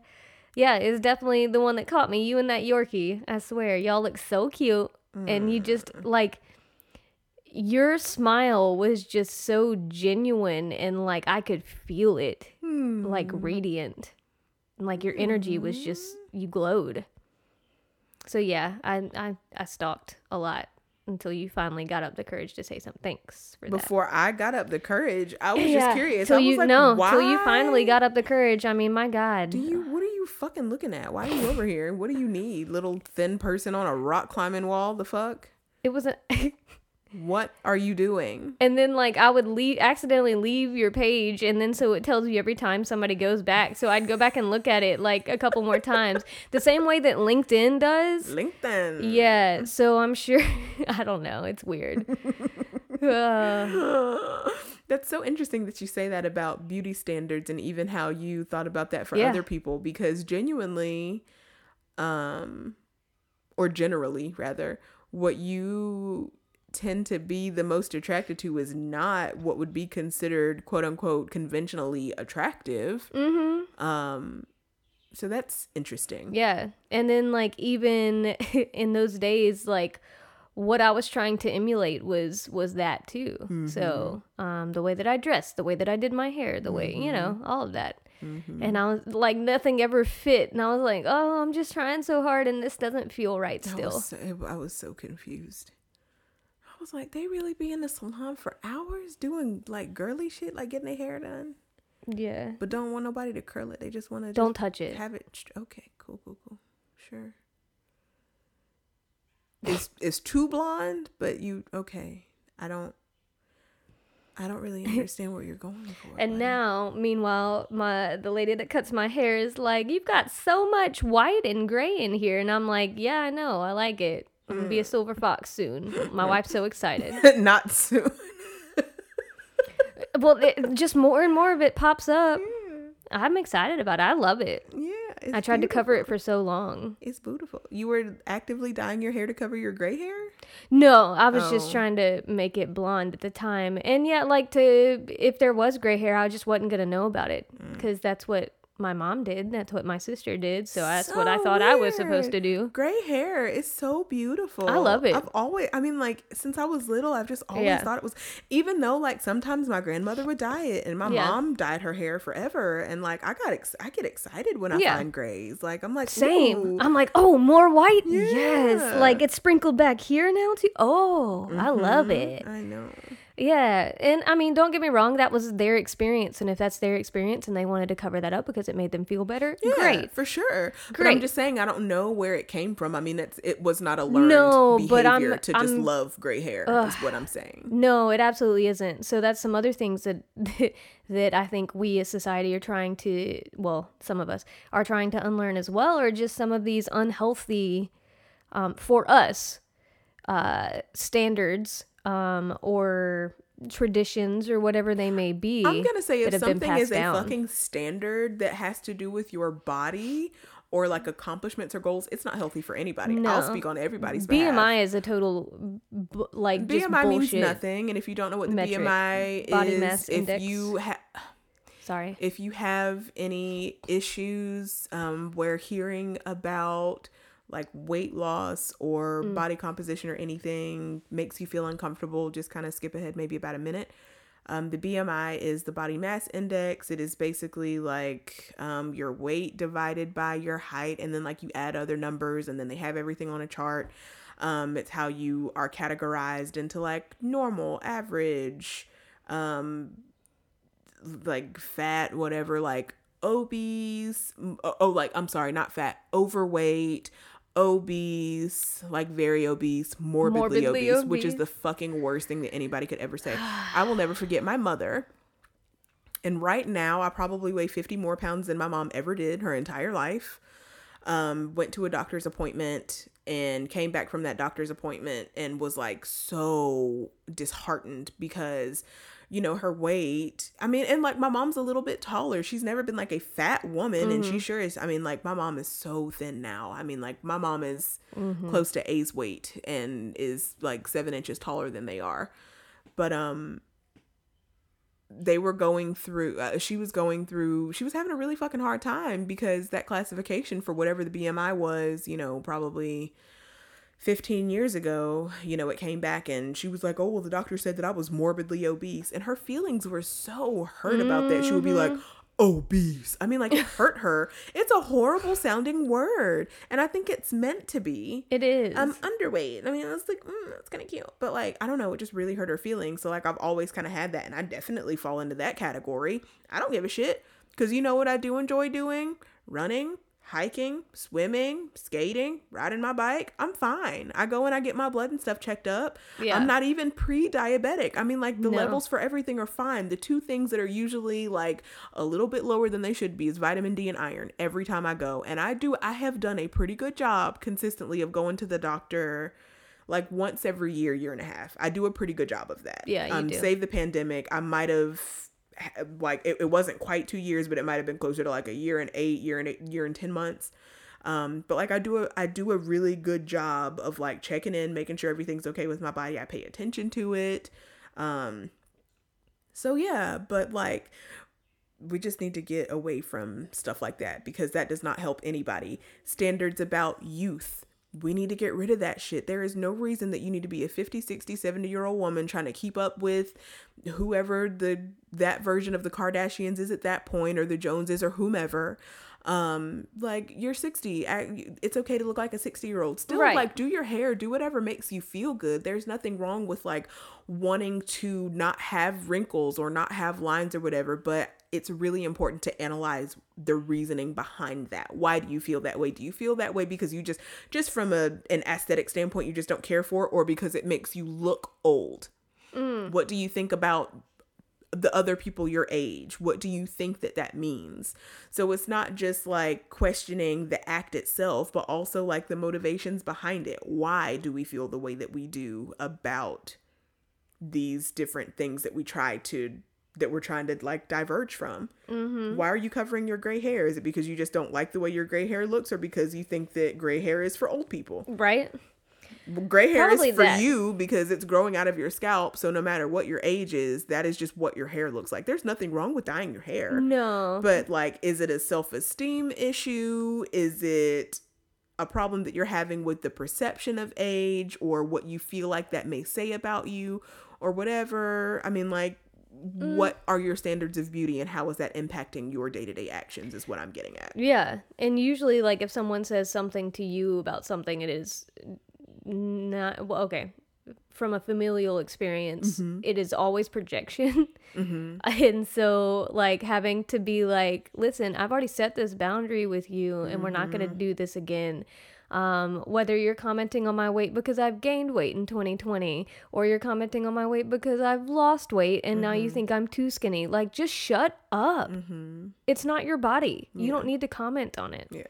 yeah, it's definitely the one that caught me. You and that Yorkie, I swear, y'all look so cute, and you just like your smile was just so genuine and like I could feel it like radiant. And, like your energy was just mm-hmm. you glowed. So yeah, I I I stalked a lot until you finally got up the courage to say some Thanks for that. Before I got up the courage, I was yeah, just curious. Till I you like, no, why? till you finally got up the courage. I mean, my God. Do you? What are you fucking looking at? Why are you over here? What do you need? Little thin person on a rock climbing wall? The fuck? it wasn't. What are you doing? And then like I would leave accidentally leave your page and then so it tells you every time somebody goes back. So I'd go back and look at it like a couple more times. The same way that LinkedIn does. LinkedIn. Yeah, so I'm sure I don't know, it's weird. Uh, That's so interesting that you say that about beauty standards and even how you thought about that for Yeah. other people because genuinely um or generally rather what you tend to be the most attracted to is not what would be considered quote unquote conventionally attractive. Mm-hmm. Um so that's interesting. Yeah. And then like even in those days, like what I was trying to emulate was was that too. So um the way that I dressed, the way that I did my hair, the way, you know, all of that. And I was like nothing ever fit. And I was like, oh, I'm just trying so hard and this doesn't feel right I still. was, so, I was so confused. I was like, they really be in the salon for hours doing like girly shit, like getting their hair done, Yeah. but don't want nobody to curl it. They just want to Don't touch it. have it. Okay, cool, cool, cool. Sure. It's it's too blonde, but you okay? I don't. I don't really understand what you're going for. And buddy. now, meanwhile, my the lady that cuts my hair is like, "You've got so much white and gray in here," and I'm like, "Yeah, I know, I like it. I'm gonna be a silver fox soon." My wife's so excited. not soon. well, it, just more and more of it pops up. I'm excited about it. I love it. Yeah, I tried to cover it for so long. It's beautiful. You were actively dyeing your hair to cover your gray hair. No, I was just Oh. trying to make it blonde at the time, and yeah, like to if there was gray hair, I just wasn't gonna know about it Mm. because that's what my mom did. That's what my sister did. So that's what I So thought I was supposed to do. Gray hair is so beautiful. I love it. I've always, I mean, like since I was little, I've just always Yeah. thought it was. Even though, like, sometimes my grandmother would dye it, and my Yeah. mom dyed her hair forever, and like, I got, ex- I get excited when I Yeah. find grays. Like, I'm like, Same. ooh. I'm like, oh, more white. Yes. Like it's sprinkled back here now too. Oh, I love mm-hmm. it. I know. Yeah. And I mean, don't get me wrong, that was their experience. And if that's their experience and they wanted to cover that up because it made them feel better, Yeah, great. for sure. But I'm just saying, I don't know where it came from. I mean, it's it was not a learned No, behavior but I'm- to just I'm- love gray hair. is what I'm saying. No, it absolutely isn't. So that's some other things that that I think we as society are trying to well, some of us are trying to unlearn as well, or just some of these unhealthy um, for us uh, standards um, or traditions or whatever they may be. I'm gonna say if something is a fucking standard that has to do with your body or like accomplishments or goals, it's not healthy for anybody. I'll speak on everybody's behalf. BMI is a total b- like BMI means nothing, and if you don't know what the metric. BMI Body is, mass if index. you have Sorry. if you have any issues um, where hearing about like weight loss or Mm. body composition or anything makes you feel uncomfortable, just kind of skip ahead maybe about a minute. Um, the BMI is the body mass index. It is basically like um, your weight divided by your height, and then like you add other numbers, and then they have everything on a chart. Um, it's how you are categorized into like normal, average, um, like fat, whatever, like obese. Oh, oh, like I'm sorry, not fat, overweight, obese, like very obese, morbidly, Morbidly obese, which is the fucking worst thing that anybody could ever say. I will never forget my mother. And right now, I probably weigh 50 more pounds than my mom ever did her entire life. Um, went to a doctor's appointment and came back from that doctor's appointment and was like so disheartened because you know her weight. I mean and like my mom's a little bit taller. She's never been like a fat woman and she sure is i mean like my mom is so thin now. I mean like my mom is close to a's weight and is like seven inches taller than they are. But um they were going through uh, she was going through she was having a really fucking hard time because that classification for whatever the BMI was, you know, probably 15 years ago, you know, it came back and she was like, "Oh, well the doctor said that I was morbidly obese." And her feelings were so hurt about that. She would be like, "Obese." I mean, like it hurt her. It's a horrible sounding word, and I think it's meant to be. It is. I'm underweight. I mean, I was like, mm, that's kind of cute. But like, I don't know. It just really hurt her feelings. So like, I've always kind of had that. And I definitely fall into that category. I don't give a shit. Because you know what I do enjoy doing? Running, hiking, swimming, skating, riding my bike. I'm fine. I go and I get my blood and stuff checked up. Yeah. I'm not even pre diabetic. I mean, like, the No. levels for everything are fine. The two things that are usually like a little bit lower than they should be is vitamin D and iron every time I go. And I do, I have done a pretty good job consistently of going to the doctor like once every year, year and a half. I do a pretty good job of that. Yeah, you um, do. Save the pandemic. I might have like it, it wasn't quite two years, but it might have been closer to like a year and eight, year and eight, year and ten months. Um, but like I do a I do a really good job of like checking in, making sure everything's okay with my body. I pay attention to it. Um, so yeah, but like we just need to get away from stuff like that because that does not help anybody. Standards about youth. We need to get rid of that shit. There is no reason that you need to be a 50, 60, 70 year old woman trying to keep up with whoever the that version of the Kardashians is at that point or the Joneses or whomever um like you're 60 it's okay to look like a 60 year old still right. like do your hair do whatever makes you feel good there's nothing wrong with like wanting to not have wrinkles or not have lines or whatever but it's really important to analyze the reasoning behind that. Why do you feel that way? Do you feel that way because you just just from a an aesthetic standpoint you just don't care for it or because it makes you look old? Mm. what do you think about the other people your age? What do you think that that means? So it's not just like questioning the act itself but also like the motivations behind it. Why do we feel the way that we do about these different things that we try to that we're trying to like diverge from mm-hmm. why are you covering your gray hair is it because you just don't like the way your gray hair looks or because you think that gray hair is for old people right gray hair Probably is for that. you because it's growing out of your scalp. So no matter what your age is, that is just what your hair looks like. There's nothing wrong with dyeing your hair. No. But like, is it a self esteem issue? Is it a problem that you're having with the perception of age or what you feel like that may say about you or whatever? I mean, like, Mm. what are your standards of beauty and how is that impacting your day-to-day actions is what i'm getting at yeah and usually like if someone says something to you about something it is not well okay from a familial experience mm-hmm. it is always projection mm-hmm. and so like having to be like listen i've already set this boundary with you and mm-hmm. we're not going to mm-hmm. do this again um, whether you're commenting on my weight because I've gained weight in 2020 or you're commenting on my weight because I've lost weight and now you mm-hmm. think I'm too skinny. Like, just shut up. Mm-hmm. It's not your body. You don't need to comment on it. Yeah.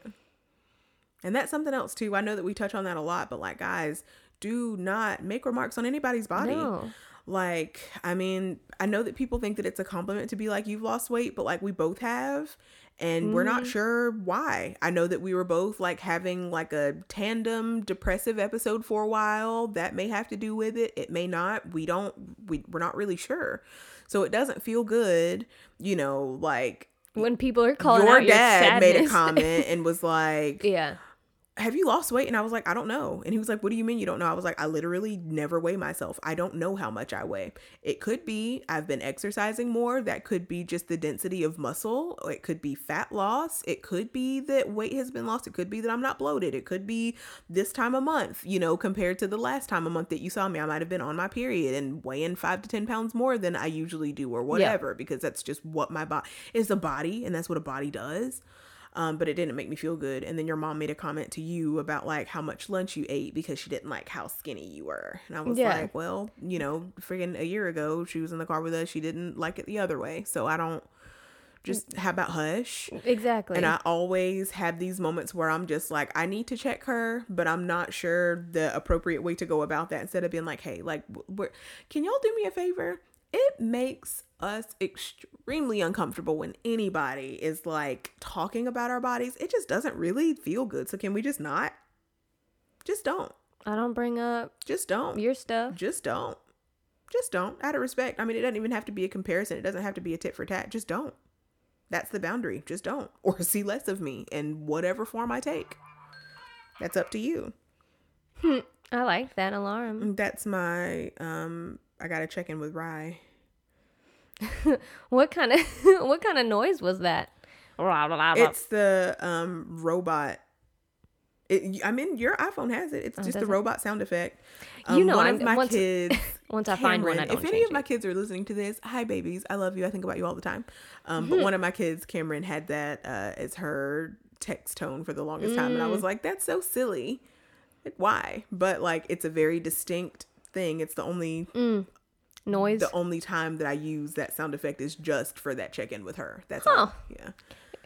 And that's something else too. I know that we touch on that a lot, but like guys, do not make remarks on anybody's body. No. Like, I mean, I know that people think that it's a compliment to be like you've lost weight, but like we both have and mm-hmm. we're not mm-hmm. sure why. I know that we were both like having like a tandem depressive episode for a while. That may have to do with it. It may not. We don't we we're not really sure. So it doesn't feel good, you know, like when people are calling your dad your made a comment and was like, yeah have you lost weight? And I was like, I don't know. And he was like, What do you mean you don't know? I was like, I literally never weigh myself. I don't know how much I weigh. It could be I've been exercising more. That could be just the density of muscle. It could be fat loss. It could be that weight has been lost. It could be that I'm not bloated. It could be this time a month, you know, compared to the last time a month that you saw me. I might have been on my period and weighing five to 10 pounds more than I usually do or whatever, yeah. because that's just what my body is a body and that's what a body does um, but it didn't make me feel good. And then your mom made a comment to you about like how much lunch you ate because she didn't like how skinny you were. And I was yeah. like, well, you know, freaking a year ago, she was in the car with us. She didn't like it the other way. So I don't just how about hush exactly and i always have these moments where i'm just like i need to check her but i'm not sure the appropriate way to go about that instead of being like hey like can y'all do me a favor it makes us extremely uncomfortable when anybody is like talking about our bodies. It just doesn't really feel good. So can we just not? Just don't. I don't bring up just don't your stuff. Just don't. Just don't. Out of respect. I mean, it doesn't even have to be a comparison. It doesn't have to be a tit for tat. Just don't. That's the boundary. Just don't. Or see less of me in whatever form I take. That's up to you. I like that alarm. That's my um I gotta check in with Rye. what kind of what kind of noise was that? It's the um robot. It, I mean, your iPhone has it. It's oh, just a robot sound effect. Um, you know, one I'm, of my once, kids. once I find one, I if any of my kids are listening to this, hi babies, I love you. I think about you all the time. Um, but one of my kids, Cameron, had that uh, as her text tone for the longest time, and I was mm. like, that's so silly. Like, why? But like, it's a very distinct thing. It's the only mm. Noise. The only time that I use that sound effect is just for that check in with her. That's huh. all. Yeah.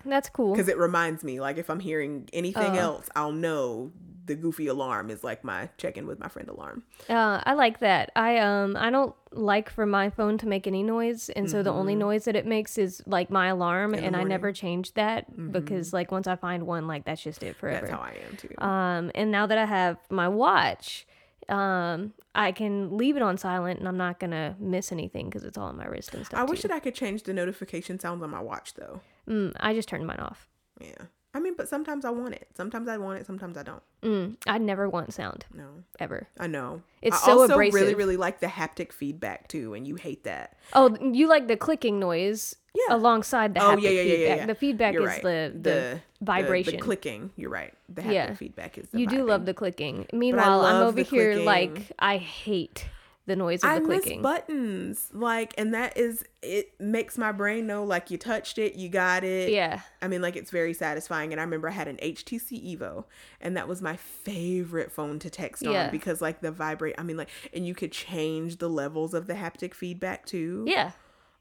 that's cool. because it reminds me. Like if I'm hearing anything Oh. else, I'll know the goofy alarm is like my check in with my friend alarm. Uh, I like that. I um I don't like for my phone to make any noise, and so the only noise that it makes is like my alarm, Mm-hmm. and I morning. Mm-hmm. never change that because like once I find one, like that's just it forever. That's how I am too. Um, and now that I have my watch, um, I can leave it on silent, and I'm not gonna miss anything because it's all on my wrist and stuff. I wish too. that I could change the notification sounds on my watch though. Mm, I just turned mine off. Yeah. I mean, but sometimes I want it. Sometimes I want it. Sometimes I don't. Mm, I never want sound No, ever. I know. It's I so also abrasive. really, really like the haptic feedback too, and you hate that. Oh, you like the clicking noise Yeah. alongside the Oh, haptic yeah, yeah, yeah, yeah, feedback. yeah. The feedback You're is right. the, the vibration. the, clicking. You're right. The haptic Yeah. feedback is. The you do love the clicking. Meanwhile, I'm over here clicking. like I hate the noise of I the miss clicking. buttons, like, and that is it makes my brain know like you touched it, you got it. yeah. I mean, like it's very satisfying. And I remember I had an HTC Evo, and that was my favorite phone to text Yeah. on because like the vibrate. I mean, like, and you could change the levels of the haptic feedback too. Yeah.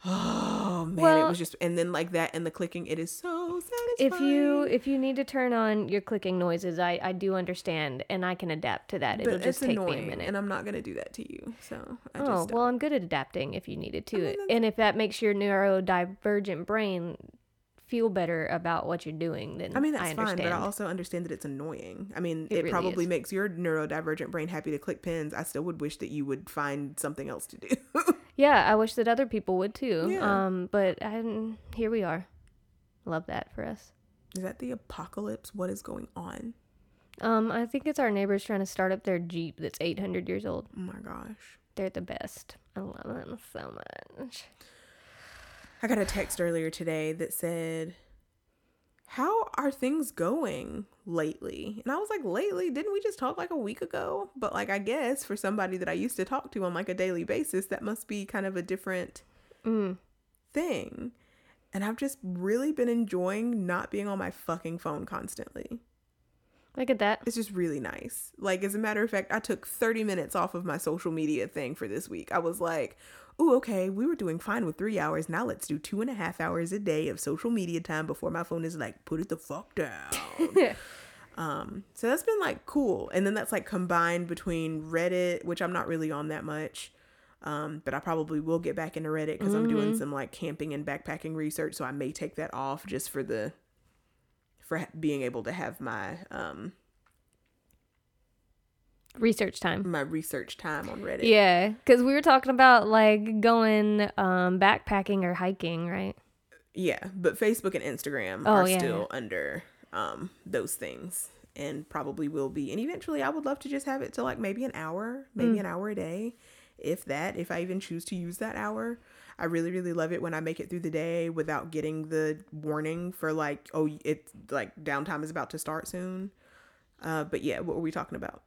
Oh man, it was just and then like that and the clicking, it is so satisfying. If you if you need to turn on your clicking noises, I I do understand and I can adapt to that. It'll just take me a minute. and I'm not gonna do that to you. So I Oh, well, I'm good at adapting if you needed to. mean, and if that makes your neurodivergent brain feel better about what you're doing, then I mean, that's I fine, but I also understand that it's annoying. I mean, It it, really probably is. makes your neurodivergent brain happy to click pins. I still would wish that you would find something else to do. yeah, I wish that other people would too. Yeah. Um, but I, here we are. Love that for us. is that the apocalypse? What is going on? Um, I think it's our neighbors trying to start up their Jeep that's 800 years old. Oh my gosh. They're the best. I love them so much. I got a text earlier today that said, How are things going lately? And I was like, Lately? Didn't we just talk like a week ago? But like, I guess for somebody that I used to talk to on like a daily basis, that must be kind of a different Mm. thing. And I've just really been enjoying not being on my fucking phone constantly. Look at that. It's just really nice. Like, as a matter of fact, I took 30 minutes off of my social media thing for this week. I was like, ooh, okay, we were doing fine with three hours. Now let's do two and a half hours a day of social media time before my phone is like, put it the fuck down. Yeah. Um, so that's been like cool. And then that's like combined between Reddit, which I'm not really on that much. Um, but I probably will get back into Reddit because I'm doing some like camping and backpacking research. So I may take that off just for the for being able to have my um Research time. my research time on Reddit. Yeah, because we were talking about like going um, backpacking or hiking, right? Yeah, but Facebook and Instagram Oh, are yeah, still under um those things and probably will be. And eventually I would love to just have it to like maybe an hour, maybe Mm. an hour a day, if that, if I even choose to use that hour. I really really love it when I make it through the day without getting the warning for like oh it's like downtime is about to start soon. Uh but yeah, what were we talking about?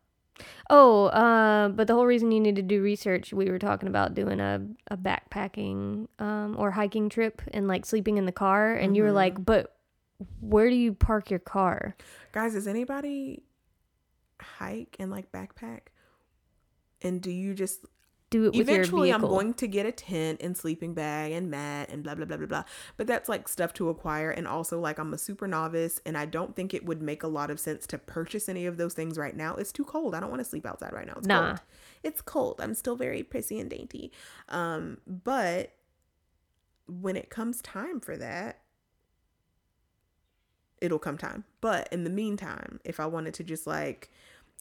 Oh, uh, but the whole reason you need to do research, we were talking about doing a, a backpacking um, or hiking trip and like sleeping in the car. And you were Mhm. like, but where do you park your car? Guys, does anybody hike and like backpack? And do you just Do it with eventually I'm going to get a tent and sleeping bag and mat and blah blah blah blah blah. But that's like stuff to acquire and also like I'm a super novice and I don't think it would make a lot of sense to purchase any of those things right now. It's too cold. I don't want to sleep outside right now. It's Nah. cold. It's cold. I'm still very prissy and dainty. Um but when it comes time for that it'll come time. But in the meantime, if I wanted to just like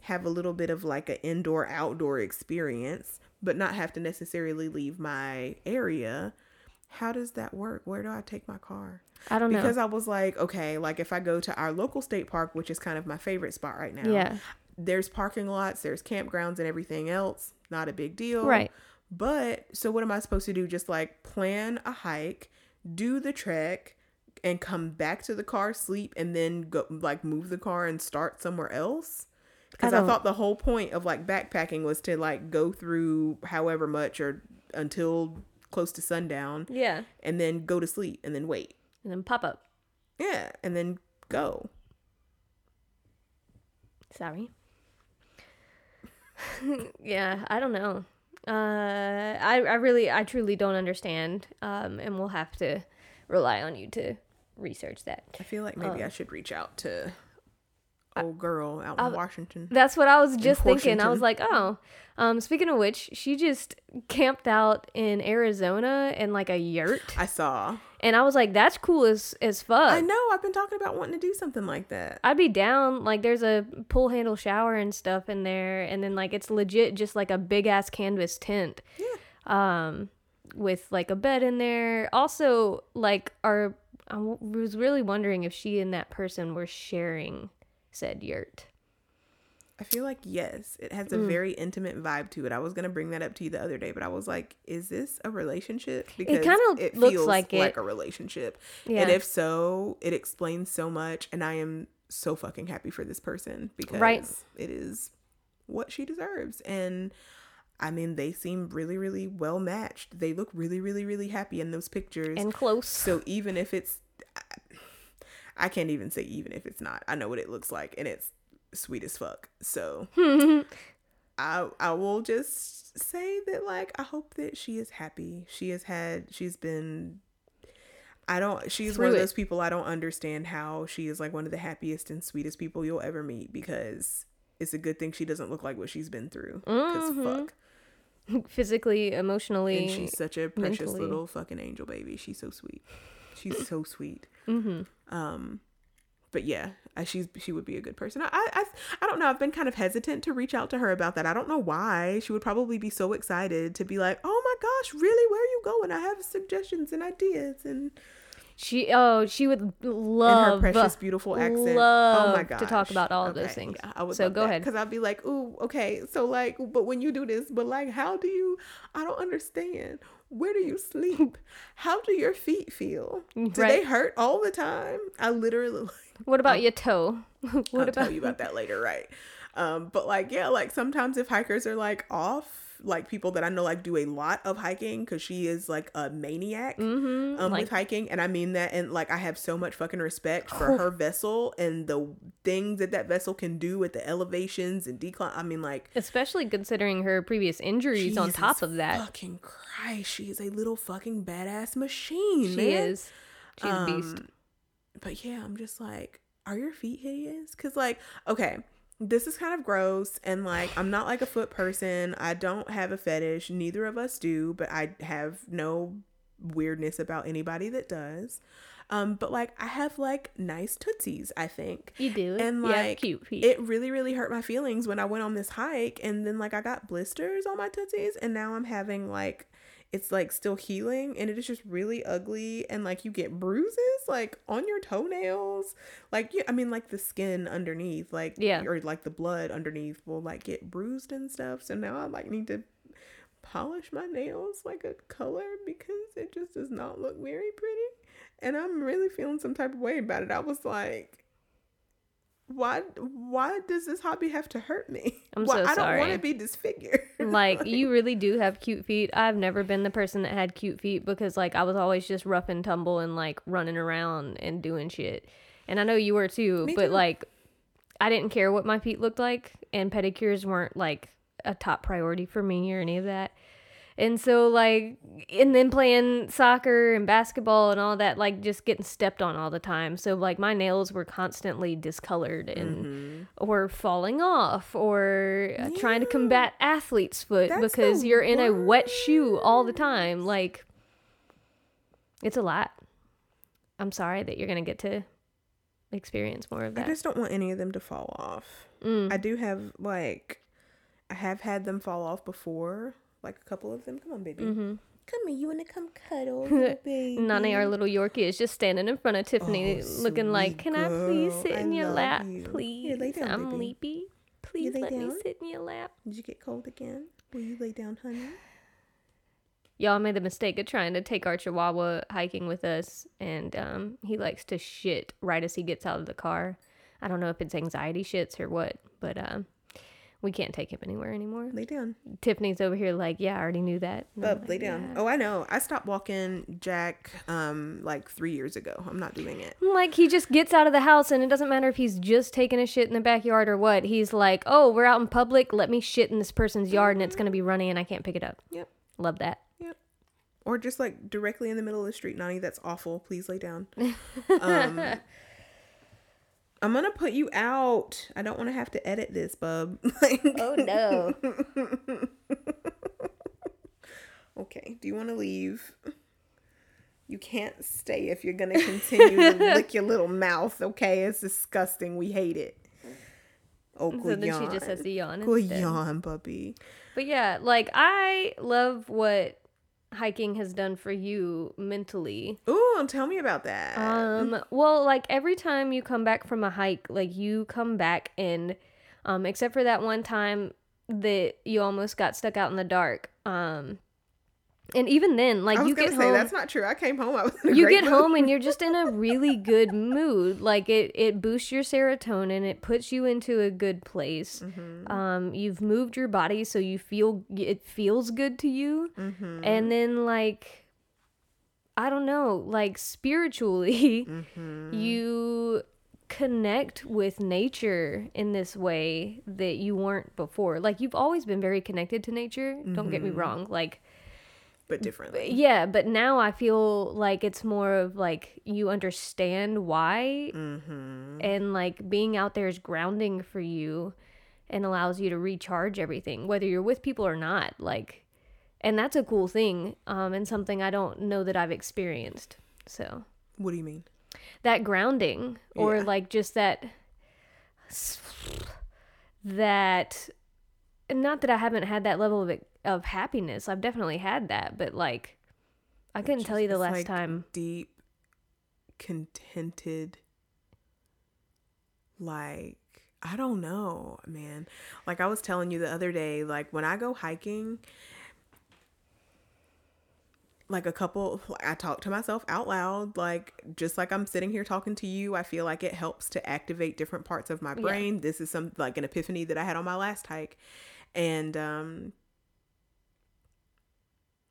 have a little bit of like an indoor outdoor experience, but not have to necessarily leave my area, how does that work? Where do I take my car? I don't know. Because I was like, okay, like if I go to our local state park, which is kind of my favorite spot right now, yeah. there's parking lots, there's campgrounds and everything else. Not a big deal. Right. But so what am I supposed to do? Just like plan a hike, do the trek, and come back to the car, sleep, and then go like move the car and start somewhere else? Because I, don't- thought the whole point of like backpacking was to like go through however much or until close to sundown Yeah. and then go to sleep and then wait. And then pop up. Yeah. And then go. Sorry. yeah, I don't know. Uh, I I really I truly don't understand. Um, and we'll have to rely on you to research that. I feel like maybe Um, I should reach out to old girl out in I- Washington. That's what I was just thinking. I was like, oh. Um, speaking of which, she just camped out in Arizona in like a yurt, I saw. and I was like, that's cool as as fuck. I know. I've been talking about wanting to do something like that. I'd be down. Like, there's a pull handle shower and stuff in there, and then like it's legit just like a big ass canvas tent. Yeah. Um, with like a bed in there. Also, like, our I was really wondering if she and that person were sharing said yurt. I feel like yes, it has a Mm. very intimate vibe to it. I was gonna bring that up to you the other day, but I was like, "Is this a relationship?" Because it kinda looks feels like it. a relationship, Yeah. and if so, it explains so much. And I am so fucking happy for this person because Right. it is what she deserves. And I mean, they seem really, really well matched. They look really, really, really happy in those pictures. and close. So even if it's, I can't even say even if it's not. I know what it looks like, and it's sweet as fuck. So I I will just say that like I hope that she is happy. She has had she's been. I don't. She's one of Through it. those people I don't understand how she is like one of the happiest and sweetest people you'll ever meet because it's a good thing she doesn't look like what she's been through. Because Mhm. fuck, Physically, emotionally. and she's such a precious mentally. little fucking angel baby. She's so sweet. She's so sweet. hmm Um, but yeah, she's she would be a good person. I, I I don't know. I've been kind of hesitant to reach out to her about that. I don't know why. She would probably be so excited to be like, "Oh my gosh, really? Where are you going? I have suggestions and ideas." And She oh she would love her precious, beautiful accent. love oh my to talk about all of those things. Yeah, I would. So go ahead. because I'd be like, "Ooh, okay, so like, but when you do this, but like, how do you? I don't understand." Where do you sleep? How do your feet feel? Do they hurt all the time? I literally Like, What about your toe? what I'll about tell you about that later, right? Um, but like, yeah, like sometimes if hikers are like off, like people that I know like do a lot of hiking because she is like a maniac mm-hmm, um, like with hiking, and I mean that, and like I have so much fucking respect for her vessel and the things that that vessel can do with the elevations and decline. I mean, like especially considering her previous injuries on top of that. fucking Christ, she is a little fucking badass machine, She man. is. She's a beast. Um, But yeah, I'm just like, are your feet hideous? Because, like, okay, this is kind of gross. And, like, I'm not like a foot person. I don't have a fetish. Neither of us do. But I have no weirdness about anybody that does. Um, but, like, I have, like, nice tootsies, I think. You do. And, You have like, cute. It really, really hurt my feelings when I went on this hike. And then, like, I got blisters on my tootsies. And now I'm having, like, it's like still healing and it is just really ugly and like you get bruises like on your toenails like you i mean like the skin underneath like Yeah. or like the blood underneath will like get bruised and stuff so now i like need to polish my nails like a color because it just does not look very pretty and i'm really feeling some type of way about it i was like why why does this hobby have to hurt me I'm Why- so i don't want to be disfigured like you really do have cute feet. I've never been the person that had cute feet because like I was always just rough and tumble and like running around and doing shit. And I know you were too, Me but too. like I didn't care what my feet looked like and pedicures weren't like a top priority for me or any of that. And so like and then playing soccer and basketball and all that like just getting stepped on all the time. So like my nails were constantly discolored and Mhm. or falling off or uh, trying to combat athlete's foot That's because you're in a wet shoe all the time like it's a lot i'm sorry that you're gonna get to experience more of that. I just don't want any of them to fall off. Mm. I do have like I have had them fall off before, like a couple of them. Come on, baby. mm-hmm. Come here, you wanna come cuddle, baby? Nani, our little Yorkie, is just standing in front of Tiffany, Oh, looking like, "Can I please girl. sit I in your lap, you. Here, please? lay down, I'm sleepy. Please let me sit in your lap." Did you get cold again? Will you lay down, honey? Y'all made the mistake of trying to take our Chihuahua hiking with us, and um, he likes to shit right as he gets out of the car. I don't know if it's anxiety shits or what, but um, we can't take him anywhere anymore. Lay down. Tiffany's over here like, yeah, I already knew that. And like, lay down. "Yeah." Oh, I know. I stopped walking Jack um like three years ago. I'm not doing it. Like he just gets out of the house, and it doesn't matter if he's just taking a shit in the backyard or what. He's like, oh, we're out in public. Let me shit in this person's yard, and it's gonna be runny, and I can't pick it up. Yep. Love that. Yep. Or just like directly in the middle of the street. Nani, that's awful. Please lay down. Um, I'm gonna put you out. I don't want to have to edit this, bub. like, oh no. okay. Do you want to leave? You can't stay if you're gonna continue to lick your little mouth. Okay, it's disgusting. We hate it. Oh, So then yawn. she just has to yawn Good instead. yawn, puppy. But yeah, like I love what hiking has done for you mentally. Ooh, tell me about that. Um, well, like every time you come back from a hike, like you come back and um except for that one time that you almost got stuck out in the dark. Um and even then, like I was you get say home that's not true. I came home. I was you get mood. home and you're just in a really good mood like it it boosts your serotonin it puts you into a good place Mm-hmm. um you've moved your body so you feel it feels good to you Mm-hmm. and then like i don't know like spiritually Mm-hmm. you connect with nature in this way that you weren't before like you've always been very connected to nature don't get me Mm-hmm. wrong like but differently. yeah, but now I feel like it's more of like you understand why, Mm-hmm. and like being out there is grounding for you and allows you to recharge everything, whether you're with people or not. Like, and that's a cool thing, um, and something I don't know that I've experienced. So What do you mean? that grounding, or Yeah. like just that, that, not that I haven't had that level of of happiness. I've definitely had that, but like. I couldn't tell you the last like time. Deep, contented. Like I don't know, man. Like I was telling you the other day, like when I go hiking, like a couple I talk to myself out loud, like just like I'm sitting here talking to you, I feel like it helps to activate different parts of my Yeah. brain. This is some like an epiphany that I had on my last hike. And um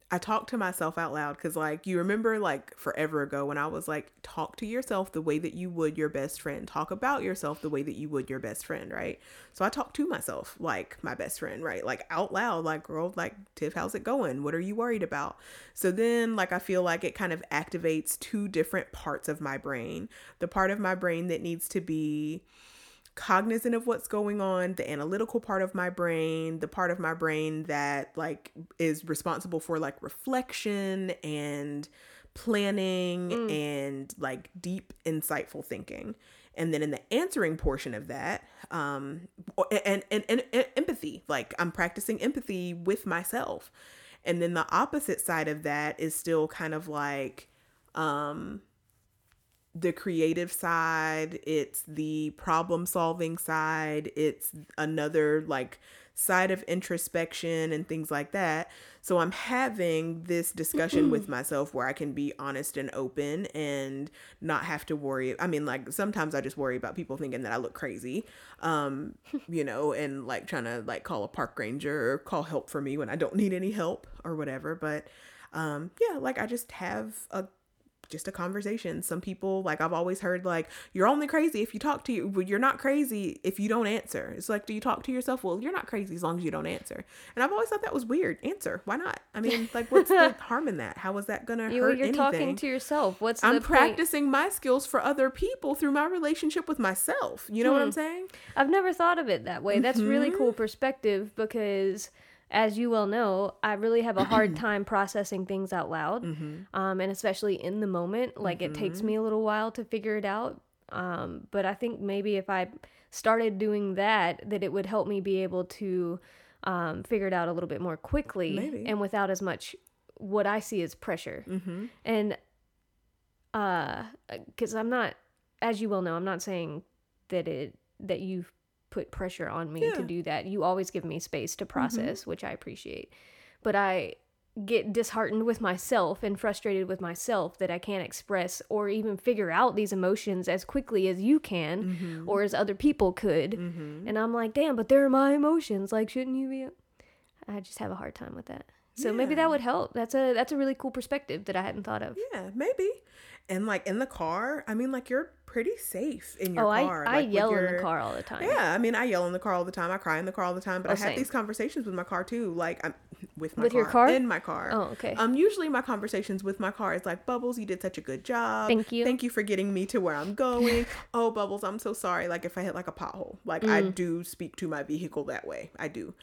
I talk to myself out loud because, like, you remember, like, forever ago when I was like, talk to yourself the way that you would your best friend. Talk about yourself the way that you would your best friend, right? So I talk to myself like my best friend, right? Like, out loud, like, girl, like, Tiff, how's it going? What are you worried about? So then, like, I feel like it kind of activates two different parts of my brain the part of my brain that needs to be cognizant of what's going on the analytical part of my brain the part of my brain that like is responsible for like reflection and planning and like deep insightful thinking. And then in the answering portion of that um and, and and, and empathy. Like i'm practicing empathy with myself. And then the opposite side of that is still kind of like um the creative side, it's the problem solving side, it's another like side of introspection and things like that. So I'm having this discussion with myself where I can be honest and open and not have to worry. I mean, like sometimes I just worry about people thinking that I look crazy, um, you know, and like trying to like call a park ranger or call help for me when I don't need any help or whatever. But um, yeah, like I just have a just a conversation. Some people, like I've always heard, like you're only crazy if you talk to you. Well, you're not crazy if you don't answer. It's like, do you talk to yourself? Well, you're not crazy as long as you don't answer. And I've always thought that was weird. Answer. Why not? I mean, like, what's the harm in that? How is that gonna You, hurt you're anything? talking to yourself. What's I'm the point? practicing my skills for other people through my relationship with myself. You know what Hmm. I'm saying? I've never thought of it that way. That's really Mm-hmm. cool perspective because, as you well know, I really have a hard time processing things out loud, Mm-hmm. um, and especially in the moment. Like it takes me a little while to figure it out. Um, but I think maybe if I started doing that, that it would help me be able to um, figure it out a little bit more quickly Maybe. and without as much what I see as pressure. Mm-hmm. and uh because i'm not as you well know i'm not saying that it that you've put pressure on me Yeah. Mm-hmm. to do that. You always give me space to process which i appreciate. But i get disheartened with myself and frustrated with myself that i can't express or even figure out these emotions as quickly as you can Mm-hmm. or as other people could. And i'm like damn but they're my emotions. Like shouldn't you be i just have a hard time with that. So maybe that would help. That's a that's a really cool perspective that i hadn't thought of. Yeah, maybe. And like in the car, I mean, like you're pretty safe in your oh, car. I, I like, yell in the car all the time. Yeah, I mean, I yell in the car all the time. I cry in the car all the time. But Oh, I have same. these conversations with my car too. Like I'm with my With car, your car? in my car. Oh, okay. Um, usually my conversations with my car is like, Bubbles, you did such a good job. Thank you. Thank you for getting me to where I'm going. oh, Bubbles, I'm so sorry. Like if I hit like a pothole, like I Mm. do speak to my vehicle that way. I do.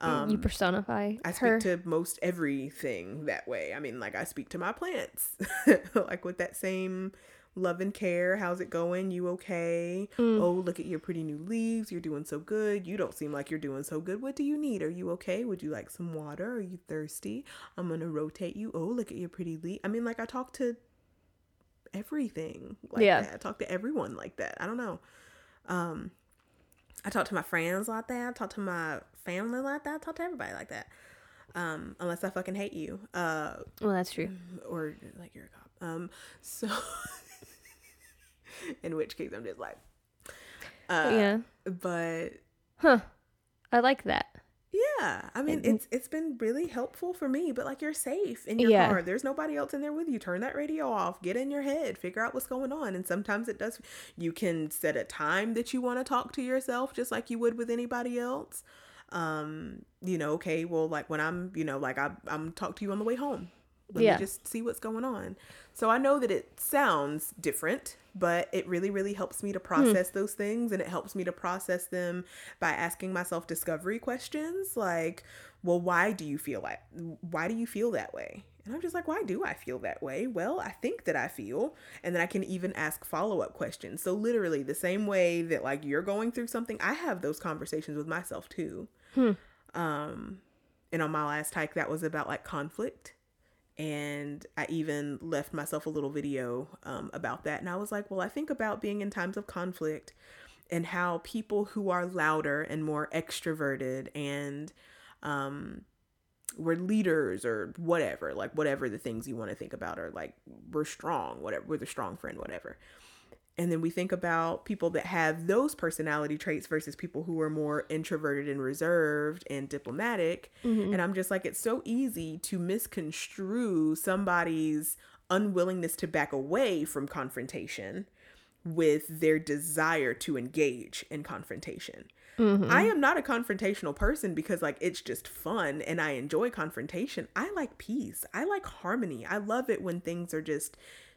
Um, you personify I speak her. to most everything that way. I mean, like I speak to my plants, like with that same love and care. How's it going? You okay? Mm. Oh, look at your pretty new leaves. You're doing so good. You don't seem like you're doing so good. What do you need? Are you okay? Would you like some water? Are you thirsty? I'm gonna rotate you. Oh, look at your pretty leaf. I mean, like I talk to everything like Yeah. that. I talk to everyone like that. I don't know. Um, I talk to my friends like that. I talk to my family like that. I talk to everybody like that. Um, unless I fucking hate you. Uh, well, that's true. or like you're a cop. Um, so in which case I'm just like, uh, yeah. but Huh. I like that. yeah, I mean, And- it's it's been really helpful for me. But like, you're safe in your Yeah. car. There's nobody else in there with you. Turn that radio off. Get in your head. Figure out what's going on. And sometimes it does. You can set a time that you want to talk to yourself, just like you would with anybody else. Um, you know, okay, well, like when I'm, you know, like I, I'm talk to you on the way home. Let Yeah. me just see what's going on. So I know that it sounds different, but it really, really helps me to process those things and it helps me to process them by asking myself discovery questions like, well, why do you feel like why do you feel that way? And I'm just like, why do I feel that way? Well, I think that I feel. And then I can even ask follow up questions. So, literally, the same way that like you're going through something, I have those conversations with myself too. Hmm. Um, and on my last hike, that was about like conflict. And I even left myself a little video um, about that. And I was like, well, I think about being in times of conflict and how people who are louder and more extroverted and um, we're leaders or whatever, like whatever the things you want to think about, or like we're strong, whatever, we're the strong friend, whatever. And then we think about people that have those personality traits versus people who are more introverted and reserved and diplomatic. Mm-hmm. And I'm just like, it's so easy to misconstrue somebody's unwillingness to back away from confrontation with their desire to engage in confrontation. Mm-hmm. I am not a confrontational person because like it's just fun and I enjoy confrontation. I like peace. I like harmony. I love it when things are just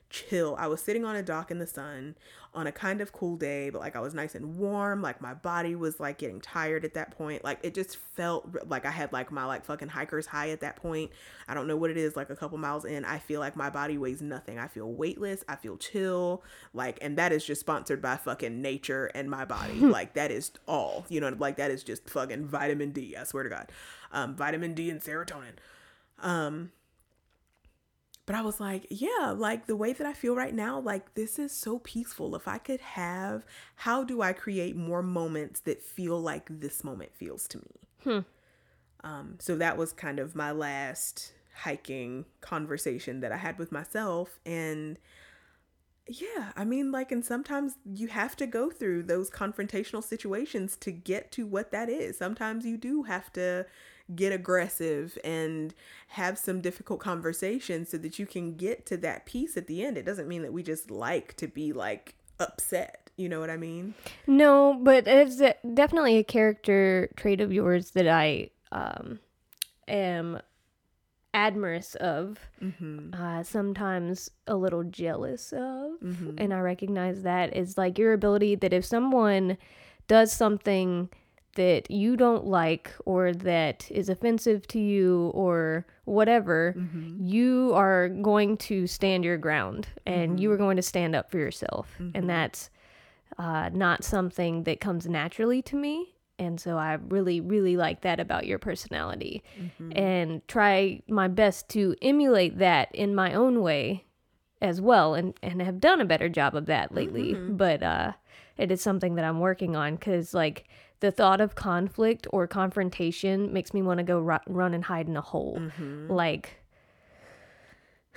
chill. I was sitting on a dock in the sun on a kind of cool day, but like I was nice and warm. Like my body was like getting tired at that point. Like it just felt like I had like my like fucking hiker's high at that point. I don't know what it is. Like a couple miles in, I feel like my body weighs nothing. I feel weightless. I feel chill. Like, and that is just sponsored by fucking nature and my body. like that is all, you know, like that is just fucking vitamin D. I swear to God. Um, vitamin D and serotonin. Um, but I was like, yeah, like the way that I feel right now, like this is so peaceful. If I could have, how do I create more moments that feel like this moment feels to me? Um, so that was kind of my last hiking conversation that I had with myself. And yeah, I mean, like, and sometimes you have to go through those confrontational situations to get to what that is. Sometimes you do have to get aggressive and have some difficult conversations so that you can get to that peace at the end. It doesn't mean that we just like to be like upset. You know what I mean? No, but it's definitely a character trait of yours that I um, am admirous of. Uh, sometimes a little jealous of, and I recognize that is like your ability that if someone does something that you don't like or that is offensive to you or whatever, mm-hmm. you are going to stand your ground and you are mm-hmm. going to stand up for yourself. And mm-hmm. that's uh, not something that comes naturally to me. And so I really, really like that about your personality and try my best to emulate that in my own way as well and, and have done a better job of that lately. But uh, it is something that I'm working on because, like, the thought of conflict or confrontation makes me want to go ru- run and hide in a hole. Mm-hmm. Like,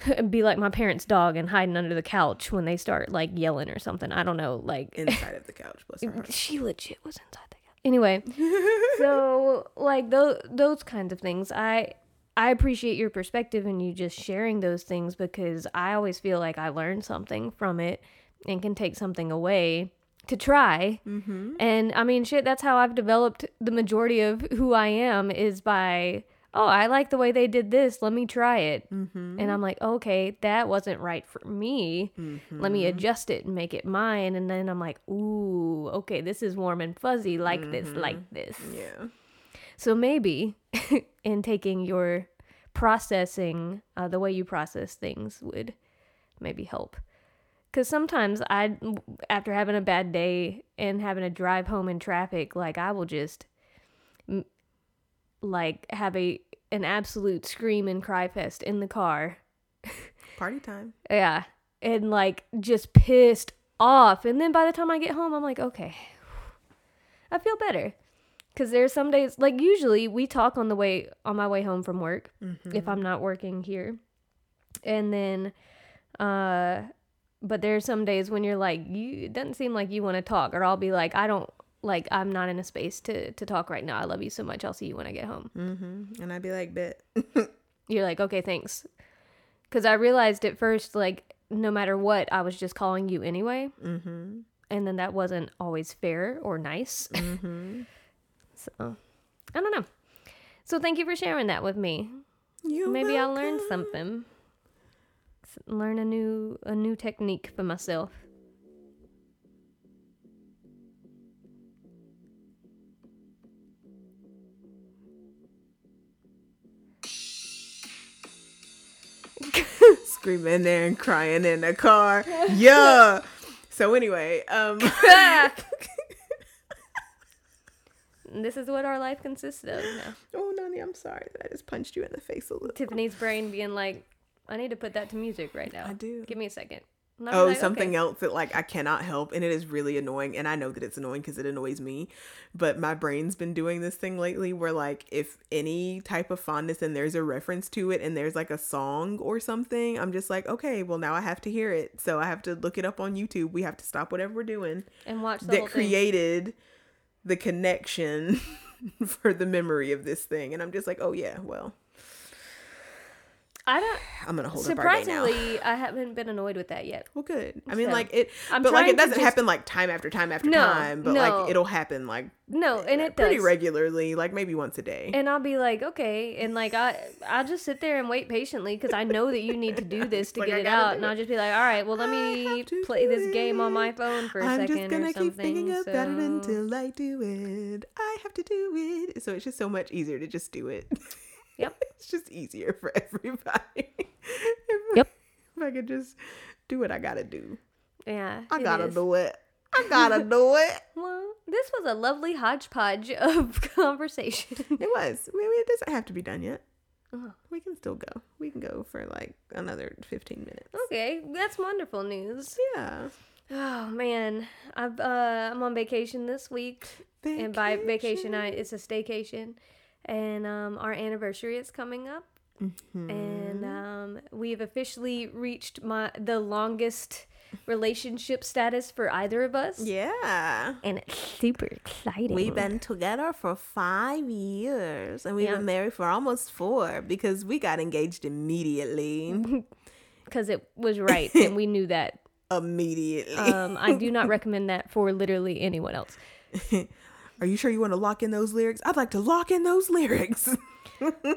be like my parents' dog and hiding under the couch when they start like yelling or something. I don't know. Like, Inside of the couch, bless her she legit was inside the couch. Anyway, so like those those kinds of things, I I appreciate your perspective and you just sharing those things because I always feel like I learned something from it and can take something away to try. Mm-hmm. And I mean, shit, that's how I've developed the majority of who I am is by, oh, I like the way they did this. Let me try it. Mm-hmm. And I'm like, okay, that wasn't right for me. Let me adjust it and make it mine. And then I'm like, ooh, okay, this is warm and fuzzy, like this, like this. Yeah. So maybe in taking your processing, uh, the way you process things would maybe help. Because sometimes I, after having a bad day and having to drive home in traffic, like I will just, like, have a an absolute scream and cry fest in the car. Party time. Yeah, and like just pissed off. And then by the time I get home, I'm like, okay, I feel better. Cause there's some days, like usually we talk on the way on my way home from work if I'm not working here, and then, uh, but there are some days when you're like, you it doesn't seem like you want to talk, or I'll be like, I don't like I'm not in a space to to talk right now. I love you so much. I'll see you when I get home. Mm-hmm. And I'd be like, bet. You're like, okay, thanks. Because I realized at first, like, no matter what, I was just calling you anyway. mm-hmm. And then that wasn't always fair or nice. Mm-hmm. so, I don't know. So, thank you for sharing that with me. You Maybe I'll learn welcome. Learn a new a new technique for myself. Screaming there and crying in the car. Yeah. so anyway, um this is what our life consists of now. Oh Nani, I'm sorry that I just punched you in the face a little. Tiffany's brain being like, I need to put that to music right now. I do. Give me a second. Oh, like, something okay. else that like I cannot help, and it is really annoying. And I know that it's annoying because it annoys me. But my brain's been doing this thing lately, where like if any type of fondness and there's a reference to it, and there's like a song or something, I'm just like, okay, well now I have to hear it, so I have to look it up on YouTube. We have to stop whatever we're doing And watch the that created the connection for the memory of this thing, and I'm just like, oh yeah, well, I don't. I'm gonna hold up now. Surprisingly, I haven't been annoyed with that yet. Well, good. I mean, So, like it, I'm but like trying it to doesn't just- happen like time after time after No, time. But no. like it'll happen like No, and it pretty does. regularly, like maybe once a day. and I'll be like, okay, and like I, I'll just sit there and wait patiently because I know that you need to do this to Like, get I it gotta out, do and. I'll just be like, all right, well, let I me have to play do this game on my it. phone for a I'm second just gonna or keep thinking about it so- until I do it. I have to do it. So it's just so much easier to just do it. Yep. it's just easier for everybody. if, Yep. If I could just do what I gotta do. Yeah, I gotta is. do it. I gotta do it. Well, this was a lovely hodgepodge of conversation. It was. I mean, it doesn't have to be done yet. Oh. We can still go. We can go for like another 15 minutes. okay, that's wonderful news. Yeah. Oh man, I've uh, I'm on vacation this week. and by vacation I it's a staycation and um our anniversary is coming up Mm-hmm. and um we've officially reached my the longest relationship status for either of us Yeah. and it's super exciting We've been together for five years and we've Yeah. been married for almost four because we got engaged immediately. because it was right and we knew that immediately. um i do not recommend that for literally anyone else Are you sure you want to lock in those lyrics? I'd like to lock in those lyrics.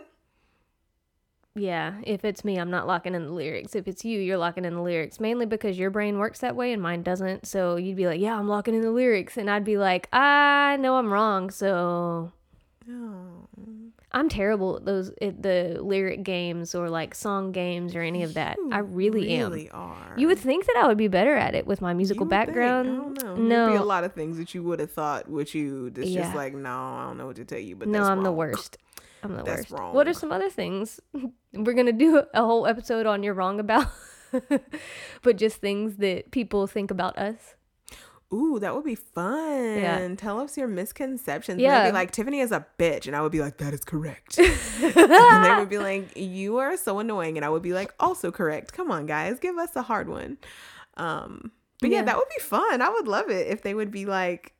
yeah if it's me i'm not locking in the lyrics if it's you you're locking in the lyrics mainly because your brain works that way and mine doesn't so you'd be like yeah i'm locking in the lyrics and i'd be like i know i'm wrong so oh. I'm terrible at those at the lyric games or like song games or any of that. I really, am. really are. you would think that i would be better at it with my musical You background I don't know. no There'd be a lot of things that you would have thought with you that's Yeah. just like, no, I don't know what to tell you, but no i'm the worst. I'm the That's worst. what are some other things? We're gonna do a whole episode on you're wrong about. But just things that people think about us Ooh, that would be fun. Yeah. Tell us your misconceptions. Yeah. Maybe like Tiffany is a bitch, and I would be like, that is correct. and they would be like, you are so annoying, and I would be like, also correct. Come on, guys, give us a hard one. Um, but yeah, Yeah. that would be fun. I would love it if they would be like,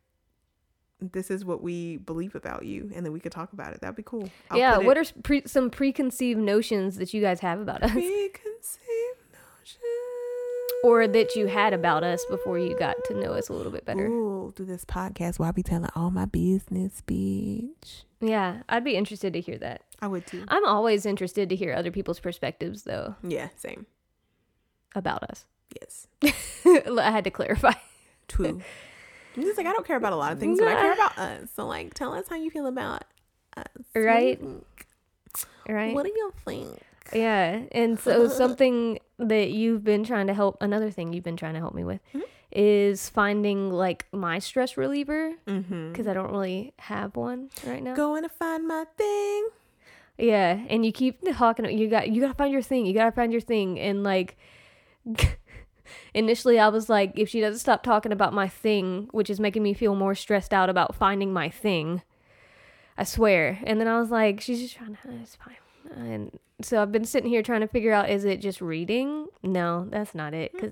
this is what we believe about you, and then we could talk about it. That'd be cool. I'll yeah, what it- are pre- some preconceived notions that you guys have about us? preconceived? Or that you had about us before you got to know us a little bit better. Ooh, through this podcast where I be telling all my business, bitch. Yeah, I'd be interested to hear that. I would too. I'm always interested to hear other people's perspectives, though, Yeah, same. about us. Yes. I had to clarify. True. I'm just like I don't care about a lot of things, but I care about us. So like, tell us how you feel about us. What Right. think? Right? What do you think? Yeah. And so something that you've been trying to help another thing you've been trying to help me with is finding like my stress reliever Mm-hmm. because I don't really have one right now. Going to find my thing. Yeah, and you keep talking you got you got to find your thing. You got to find your thing and like initially I was like if she doesn't stop talking about my thing, which is making me feel more stressed out about finding my thing. I swear. And then I was like she's just trying to it's fine. And so I've been sitting here trying to figure out is it just reading? No, that's not it. 'Cause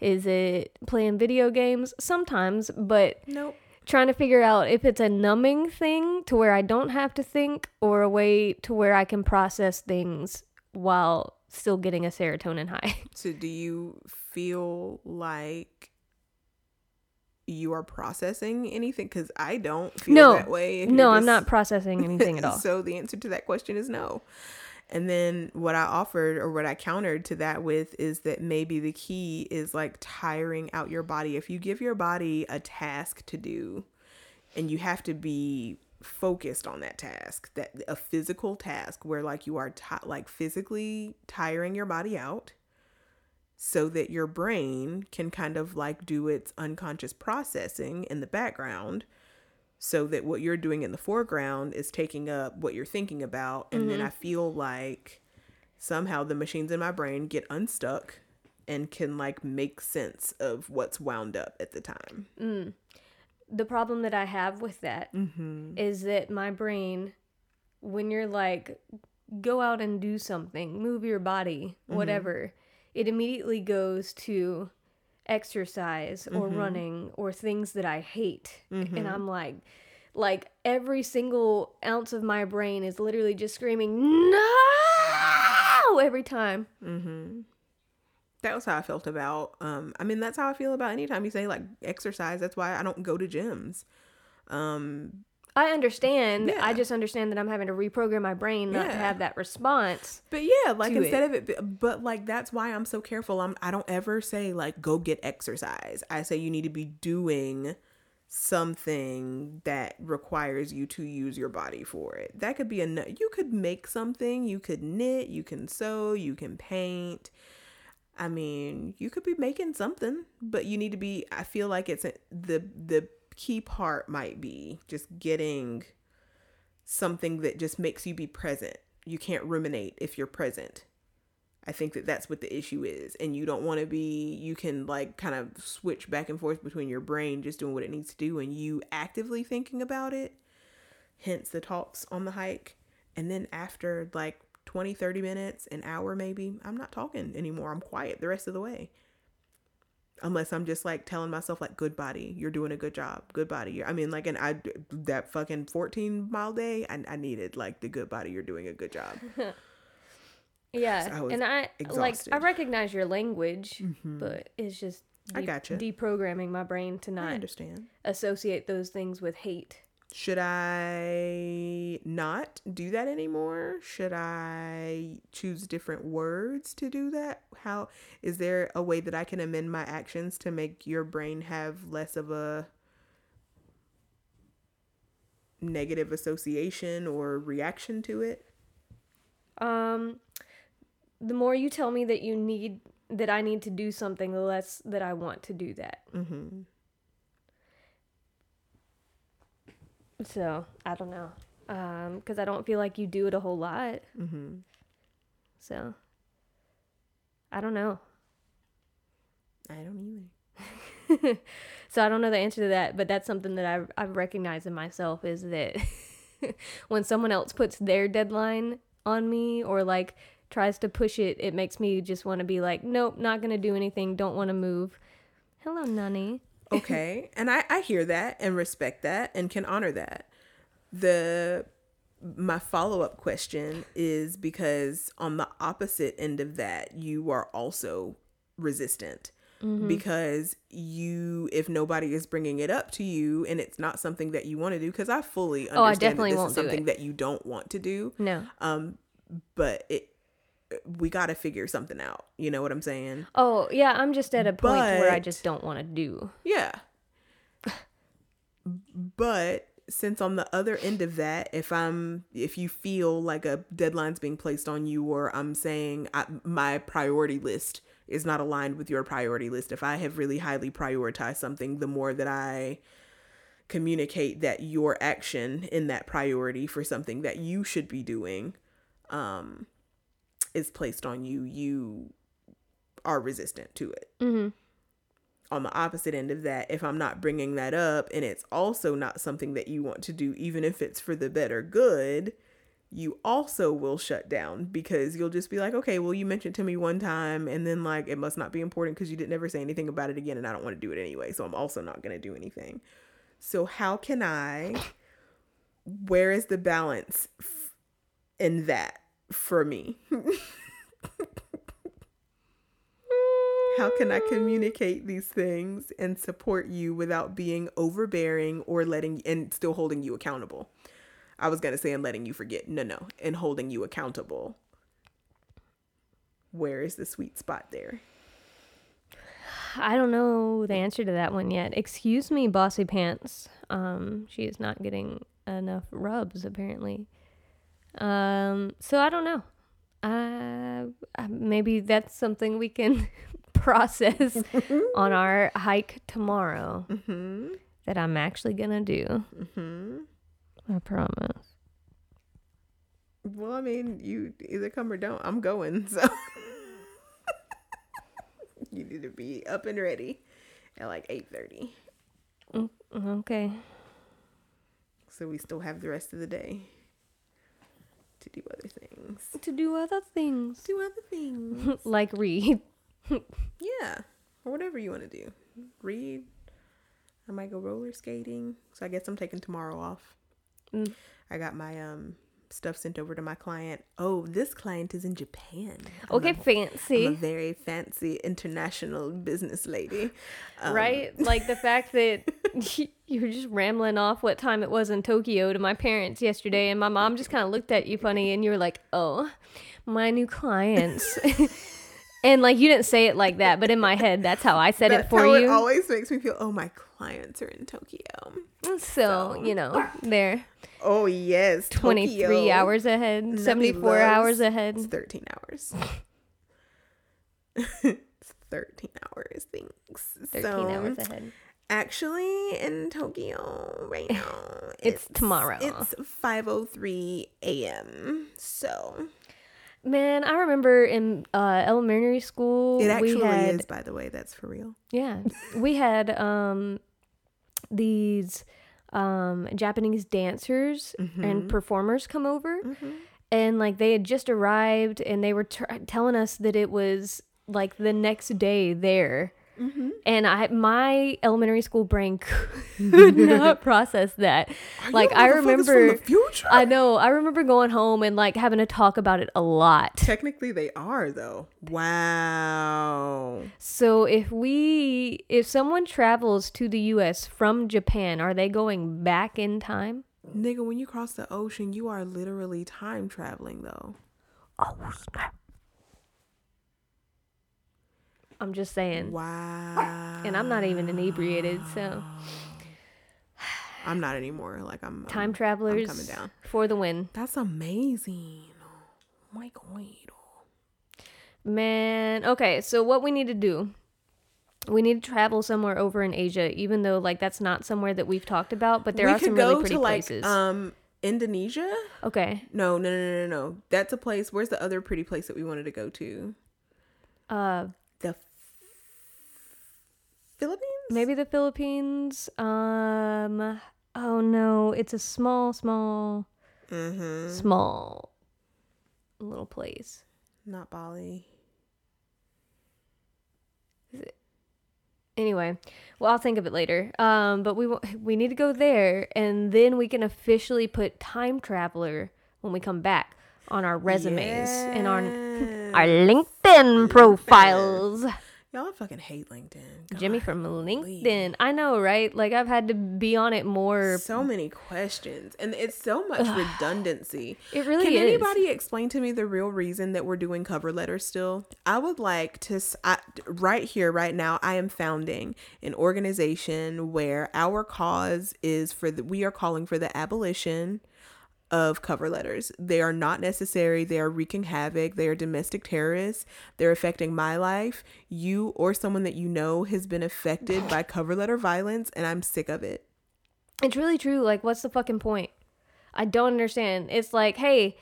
is it playing video games? Sometimes, but Nope. trying to figure out if it's a numbing thing to where I don't have to think or a way to where I can process things while still getting a serotonin high. So do you feel like you are processing anything? Because I don't feel No. that way. no, I'm not processing anything at all. so the answer to that question is no. And then what I offered or what I countered to that with is that maybe the key is like tiring out your body. If you give your body a task to do and you have to be focused on that task, that a physical task where like you are ti like physically tiring your body out so that your brain can kind of like do its unconscious processing in the background so that what you're doing in the foreground is taking up what you're thinking about and then i mm-hmm. feel like somehow the machines in my brain get unstuck and can like make sense of what's wound up at the time. Mm. The problem that I have with that mm-hmm. is that my brain, when you're like, go out and do something, move your body, mm-hmm. whatever, it immediately goes to exercise or running or things that I hate. And I'm like, like every single ounce of my brain is literally just screaming, no, every time. that was how i felt about um i mean that's how i feel about anytime you say like exercise that's why i don't go to gyms. Um I understand. Yeah. I just understand that I'm having to reprogram my brain not to have that response. But yeah, like instead of it, but like that's why I'm so careful. I'm I don't ever say like go get exercise. I say you need to be doing something that requires you to use your body for it. That could be a you could make something, you could knit, you can sew, you can paint. I mean, you could be making something, but you need to be I feel like it's a, the the key part might be just getting something that just makes you be present. You can't ruminate if you're present. I think that that's what the issue is. And you don't want to be, you can like kind of switch back and forth between your brain just doing what it needs to do and you actively thinking about it. Hence the talks on the hike. And then after like 20, 30 minutes, an hour maybe, I'm not talking anymore. I'm quiet the rest of the way. Unless I'm just like telling myself like good body, you're doing a good job. Good body. You're, I mean like and I that fucking 14 mile day, I, I needed like the good body, you're doing a good job. Yeah, I was and I like exhausted. Mm-hmm. I recognize your language, but it's just I de- gotcha. deprogramming my brain to I understand. associate those things with hate. Should I not do that anymore? Should I choose different words to do that? How is there a way that I can amend my actions to make your brain have less of a negative association or reaction to it? Um, the more you tell me that you need that I need to do something, the less that I want to do that. Mm-hmm. So I don't know, um, because I don't feel like you do it a whole lot. Mm-hmm. So I don't know. I don't either. so I don't know the answer to that, but that's something that I've, I've recognized in myself is that when someone else puts their deadline on me or like tries to push it, it makes me just want to be like, nope, not gonna do anything, don't want to move. Hello, Nunny. Okay and I, I hear that and respect that and can honor that the my follow-up question is because on the opposite end of that you are also resistant Mm-hmm. because you if nobody is bringing it up to you and it's not something that you want to do because i fully understand Oh, I that definitely this won't is something that you don't want to do No. um but it we got to figure something out. You know what i'm saying? Oh, yeah, I'm just at a point where I just don't want to do. yeah. But since on the other end of that if i'm if you feel like a deadline's being placed on you or i'm saying I, my priority list is not aligned with your priority list if i have really highly prioritized something the more that i communicate that your action in that priority for something that you should be doing um is placed on you you are resistant to it Mm-hmm. on the opposite end of that, if I'm not bringing that up and it's also not something that you want to do, even if it's for the better good, you also will shut down because you'll just be like, okay, well, you mentioned to me one time and then like it must not be important because you didn't ever say anything about it again and I don't want to do it anyway. So I'm also not going to do anything. So, how can I, where is the balance f- in that for me? How can I communicate these things and support you without being overbearing or letting and still holding you accountable? I was gonna say and letting you forget. No, no, and holding you accountable. Where is the sweet spot there? I don't know the answer to that one yet. Excuse me, bossy pants. Um, she is not getting enough rubs apparently. Um, so I don't know. Uh, maybe that's something we can process on our hike tomorrow. Mm-hmm. That I'm actually gonna do. Mm-hmm. I promise. Well, I mean, you either come or don't. I'm going, so you need to be up and ready at like eight thirty. Okay. So we still have the rest of the day to do other things. To do other things, Do other things. like read. yeah. Or whatever you want to do. Read. I might go roller skating. So I guess I'm taking tomorrow off. Mm. I got my um stuff sent over to my client. Oh, this client is in Japan. I'm Okay, a- I'm a very fancy international business lady. Um, right? Like the fact that you were just rambling off what time it was in Tokyo to my parents yesterday, and my mom just kind of looked at you funny, and you were like, "Oh, my new clients." and like you didn't say it like that, but in my head, that's how I said That's it for how you. it always makes me feel. Oh, my clients are in Tokyo. so you know, ah. they're Oh yes, twenty three hours ahead, seventy four hours ahead. It's 13 hours. it's 13 hours. Thanks. Thirteen so, hours ahead. Actually, in Tokyo right now, It's tomorrow. It's 5:03 a.m. So Man, I remember in uh, elementary school, it actually we had is. By the way, that's for real. Yeah. we had um these um Japanese dancers Mm-hmm. and performers come over and like they had just arrived and they were tr- telling us that it was like the next day there. Mm-hmm. And I my elementary school brain could not process that. Are like you I motherfuckers from remember the future. I know, I remember going home and like having to talk about it a lot. Technically, they are though. Wow. So if we if someone travels to the US from Japan, are they going back in time? Nigga, when you cross the ocean, you are literally time traveling though. Oh snap. I'm just saying. Wow. And I'm not even inebriated, so I'm not anymore. Like I'm time I'm- travelers coming down. for the win. That's amazing. My god. Man, okay, so what we need to do we need to travel somewhere over in Asia, even though like that's not somewhere that we've talked about, but there we are some really pretty to like places. um Indonesia. okay. No, no, no, no, no. That's a place. Where's the other pretty place that we wanted to go to? Uh Philippines. maybe the Philippines. Um oh no, it's a small small Mm-hmm. small little place. Not Bali. Anyway, well, I'll think of it later. Um, but we we need to go there, and then we can officially put time traveler when we come back on our resumes and on our LinkedIn profiles. Y'all fucking hate LinkedIn. Jimmy from LinkedIn. I know, right? Like I've had to be on it more. So many questions, and it's so much redundancy. It really Can is. anybody explain to me the real reason that we're doing cover letters still? I would like to, I, right here, right now, I am founding an organization where our cause is for the, we are calling for the abolition of cover letters. They are not necessary. They are wreaking havoc. They are domestic terrorists. They're affecting my life. You or someone that you know has been affected by cover letter violence, and I'm sick of it. It's really true. Like, what's the fucking point? I don't understand. It's like, hey,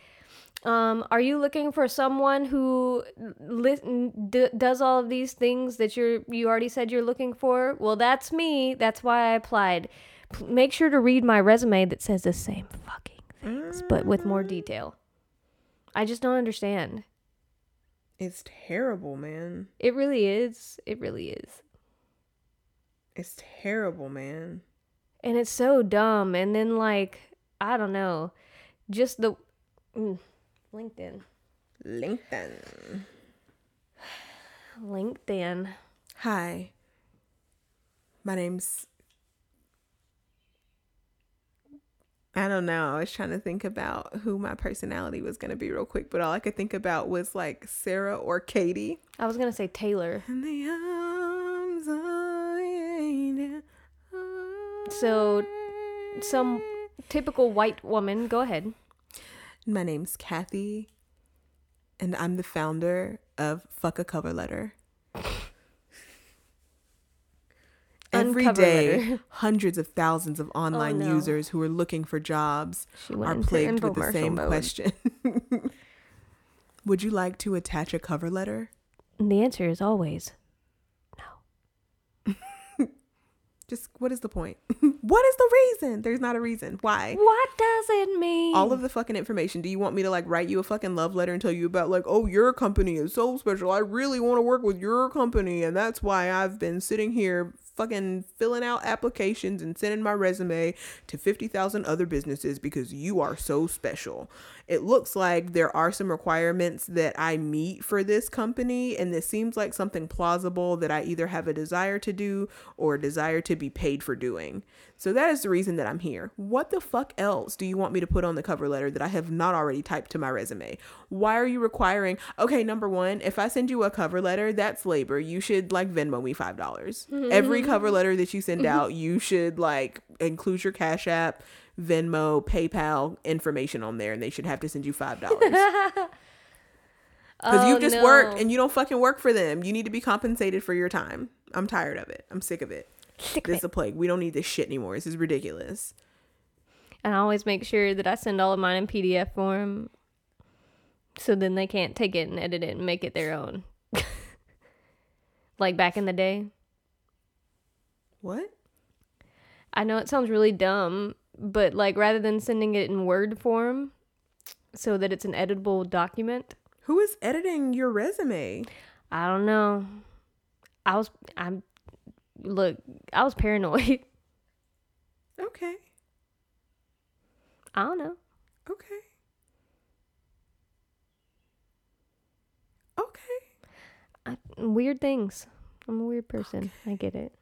um, are you looking for someone who li- d- does all of these things that you're you already said you're looking for? Well, that's me. That's why I applied. P- make sure to read my resume that says the same fucking things, but with more detail. I just don't understand. It's terrible, man. It really is. It really is. It's terrible, man. and it's so dumb and then like i don't know just the mm, linkedin LinkedIn. linkedin Hi. My name's. I don't know. I was trying to think about who my personality was going to be real quick, but all I could think about was like Sarah or Katie. i was gonna say taylor In the arms of. So, some typical white woman go ahead My name's Kathy, and I'm the founder of Fuck a Cover Letter. Every day, hundreds of thousands of online oh, no. users who are looking for jobs are plagued with the same mode. question. Would you like to attach a cover letter? and the answer is always no. Just what is the point? what is the reason? There's not a reason. Why? what does it mean All of the fucking information. Do you want me to like write you a fucking love letter and tell you about like, oh, your company is so special. I really want to work with your company, and that's why I've been sitting here fucking filling out applications and sending my resume to 50,000 other businesses because you are so special. It looks like there are some requirements that I meet for this company, and this seems like something plausible that I either have a desire to do or a desire to be paid for doing. So that is the reason that I'm here. What the fuck else do you want me to put on the cover letter that I have not already typed to my resume? Why are you requiring? Okay, number one, if I send you a cover letter, that's labor. You should like Venmo me five dollars. Every mm-hmm. cover letter that you send mm-hmm. out, you should like include your Cash App, Venmo, PayPal information on there, and they should have to send you five dollars. Because Oh, you just work no. and you don't fucking work for them. You need to be compensated for your time. I'm tired of it. I'm sick of it. Sick This is a plague. We don't need this shit anymore. This is ridiculous. and i always make sure that i send all of mine in pdf form so then they can't take it and edit it and make it their own like back in the day What? I know it sounds really dumb, but like rather than sending it in Word form so that it's an editable document, Who is editing your resume? I don't know. I was I'm look, I was paranoid. Okay. I don't know. Okay. Okay. I, weird things. I'm a weird person. I get it.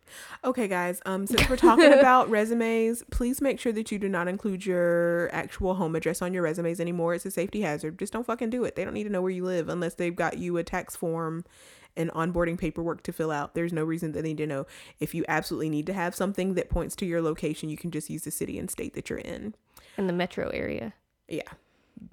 Okay, guys. Um, since we're talking about resumes, please make sure that you do not include your actual home address on your resumes anymore. It's a safety hazard. Just don't fucking do it. They don't need to know where you live unless they've got you a tax form and onboarding paperwork to fill out. There's no reason that they need to know. If you absolutely need to have something that points to your location, you can just use the city and state that you're in. In the metro area. Yeah.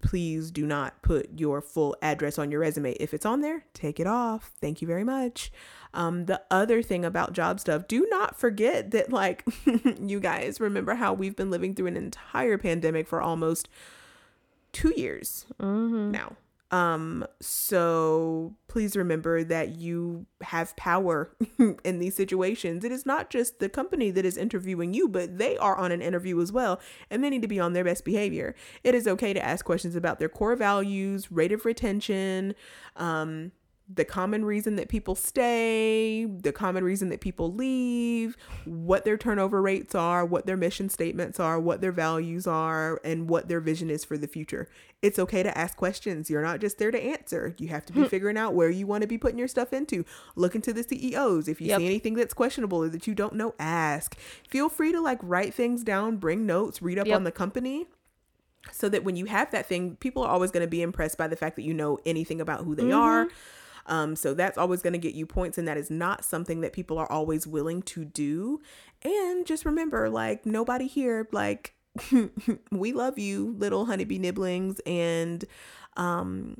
Please do not put your full address on your resume. If it's on there, take it off. Thank you very much. Um, the other thing about job stuff, do not forget that, like, you guys remember how we've been living through an entire pandemic for almost two years Mm-hmm. now. Um, so please remember that you have power in these situations. It is not just the company that is interviewing you, but they are on an interview as well, and they need to be on their best behavior. It is okay to ask questions about their core values, rate of retention, um, the common reason that people stay, the common reason that people leave, what their turnover rates are, what their mission statements are, what their values are, and what their vision is for the future. It's okay to ask questions. You're not just there to answer. You have to be hmm. figuring out where you want to be putting your stuff into. Look into the CEOs. If you Yep. see anything that's questionable or that you don't know, ask. Feel free to like write things down, bring notes, read up Yep. on the company so that when you have that thing, people are always going to be impressed by the fact that you know anything about who they mm-hmm. are. Um, so that's always going to get you points, and that is not something that people are always willing to do. And just remember, like, nobody here, like, we love you, little honeybee nibblings, and um,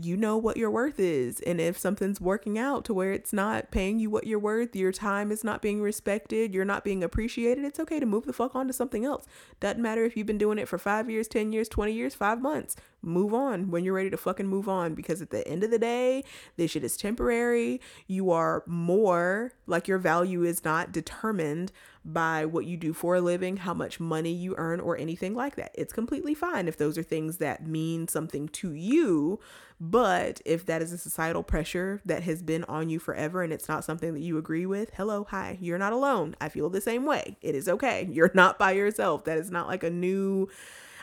you know what your worth is. And if something's working out to where it's not paying you what you're worth, your time is not being respected, you're not being appreciated, it's okay to move the fuck on to something else. Doesn't matter if you've been doing it for five years, 10 years, 20 years, five months. Move on when you're ready to fucking move on because at the end of the day, this shit is temporary. You are more like your value is not determined by what you do for a living, how much money you earn, or anything like that. It's completely fine if those are things that mean something to you. But if that is a societal pressure that has been on you forever and it's not something that you agree with, hello, hi, you're not alone. I feel the same way. It is okay. You're not by yourself. That is not like a new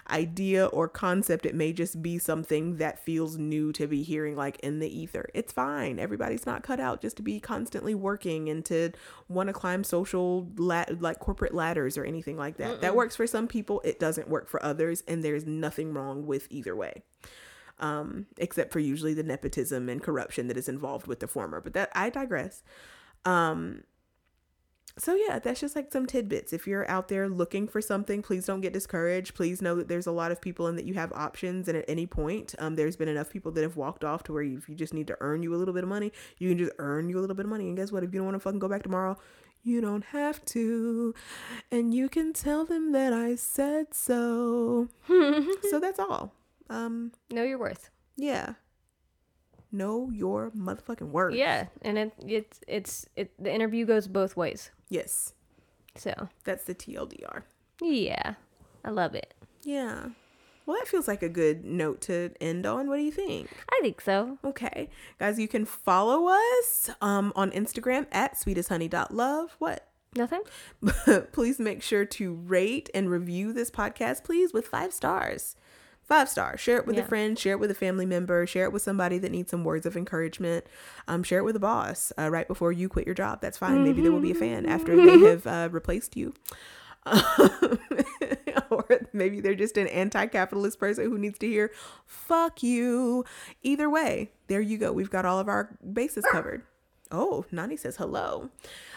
idea or concept. It may just be something that feels new to be hearing, like in the ether. It's fine. Everybody's not cut out just to be constantly working and to want to climb social, la- like corporate ladders or anything like that. That works for some people, it doesn't work for others, and there's nothing wrong with either way. Um, except for usually the nepotism and corruption that is involved with the former. But that I digress. Um, so yeah, that's just like some tidbits. If you're out there looking for something, please don't get discouraged. Please know that there's a lot of people and that you have options. And at any point, um, there's been enough people that have walked off to where you, if you just need to earn you a little bit of money, you can just earn you a little bit of money. And guess what? If you don't want to fucking go back tomorrow, you don't have to. And you can tell them that I said so. so that's all. Um, know your worth. yeah. Know your motherfucking word. Yeah, and it it's it's it the interview goes both ways. Yes. So That's the TLDR. yeah, I love it. Yeah. Well, that feels like a good note to end on. What do you think? I think so. Okay. Guys, you can follow us um, on Instagram at sweetesthoney.love. What? Nothing. please make sure to rate and review this podcast, please, with five stars. Five stars. Share it with a friend. Share it with a family member. Share it with somebody that needs some words of encouragement. Um, share it with a boss uh, right before you quit your job. That's fine. Maybe there will be a fan after they have uh, replaced you. or maybe they're just an anti-capitalist person who needs to hear "fuck you." Either way, there you go. We've got all of our bases covered. Oh, Nani says hello.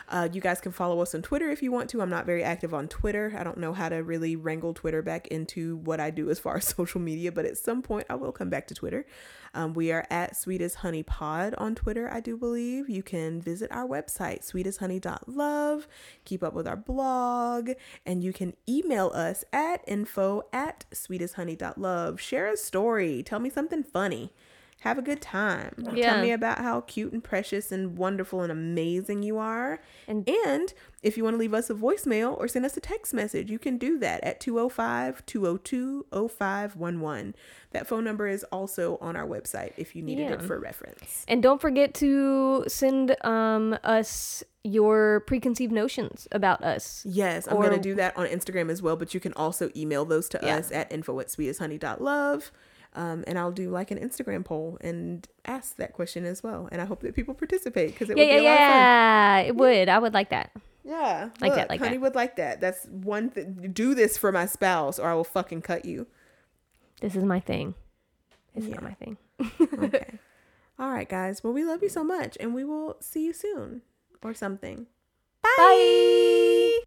Uh, you guys can follow us on Twitter if you want to. I'm not very active on Twitter. I don't know how to really wrangle Twitter back into what I do as far as social media, but at some point I will come back to Twitter. Um, we are at Sweetest Honey Pod on Twitter, I do believe. You can visit our website, sweetesthoney.love, keep up with our blog, and you can email us at info at sweetesthoney.love. Share a story, tell me something funny. Have a good time. Tell me about how cute and precious and wonderful and amazing you are. And- And if you want to leave us a voicemail or send us a text message, you can do that at 205 202 0511. That phone number is also on our website if you needed it for reference. And don't forget to send um us your preconceived notions about us. Yes, I'm going to do that on Instagram as well, but you can also email those to Yeah. us at info at sweetesthoney.love. Um, and I'll do like an Instagram poll and ask that question as well. And I hope that people participate because it Yeah, would yeah, a lot of fun. yeah. It would. I would like that. Yeah, Like that, like honey that. would like that. That's one thing. Do this for my spouse, or I will fucking cut you. This is my thing. It's Yeah. not my thing. Okay. All right, guys. Well, we love you so much, and we will see you soon, or something. Bye.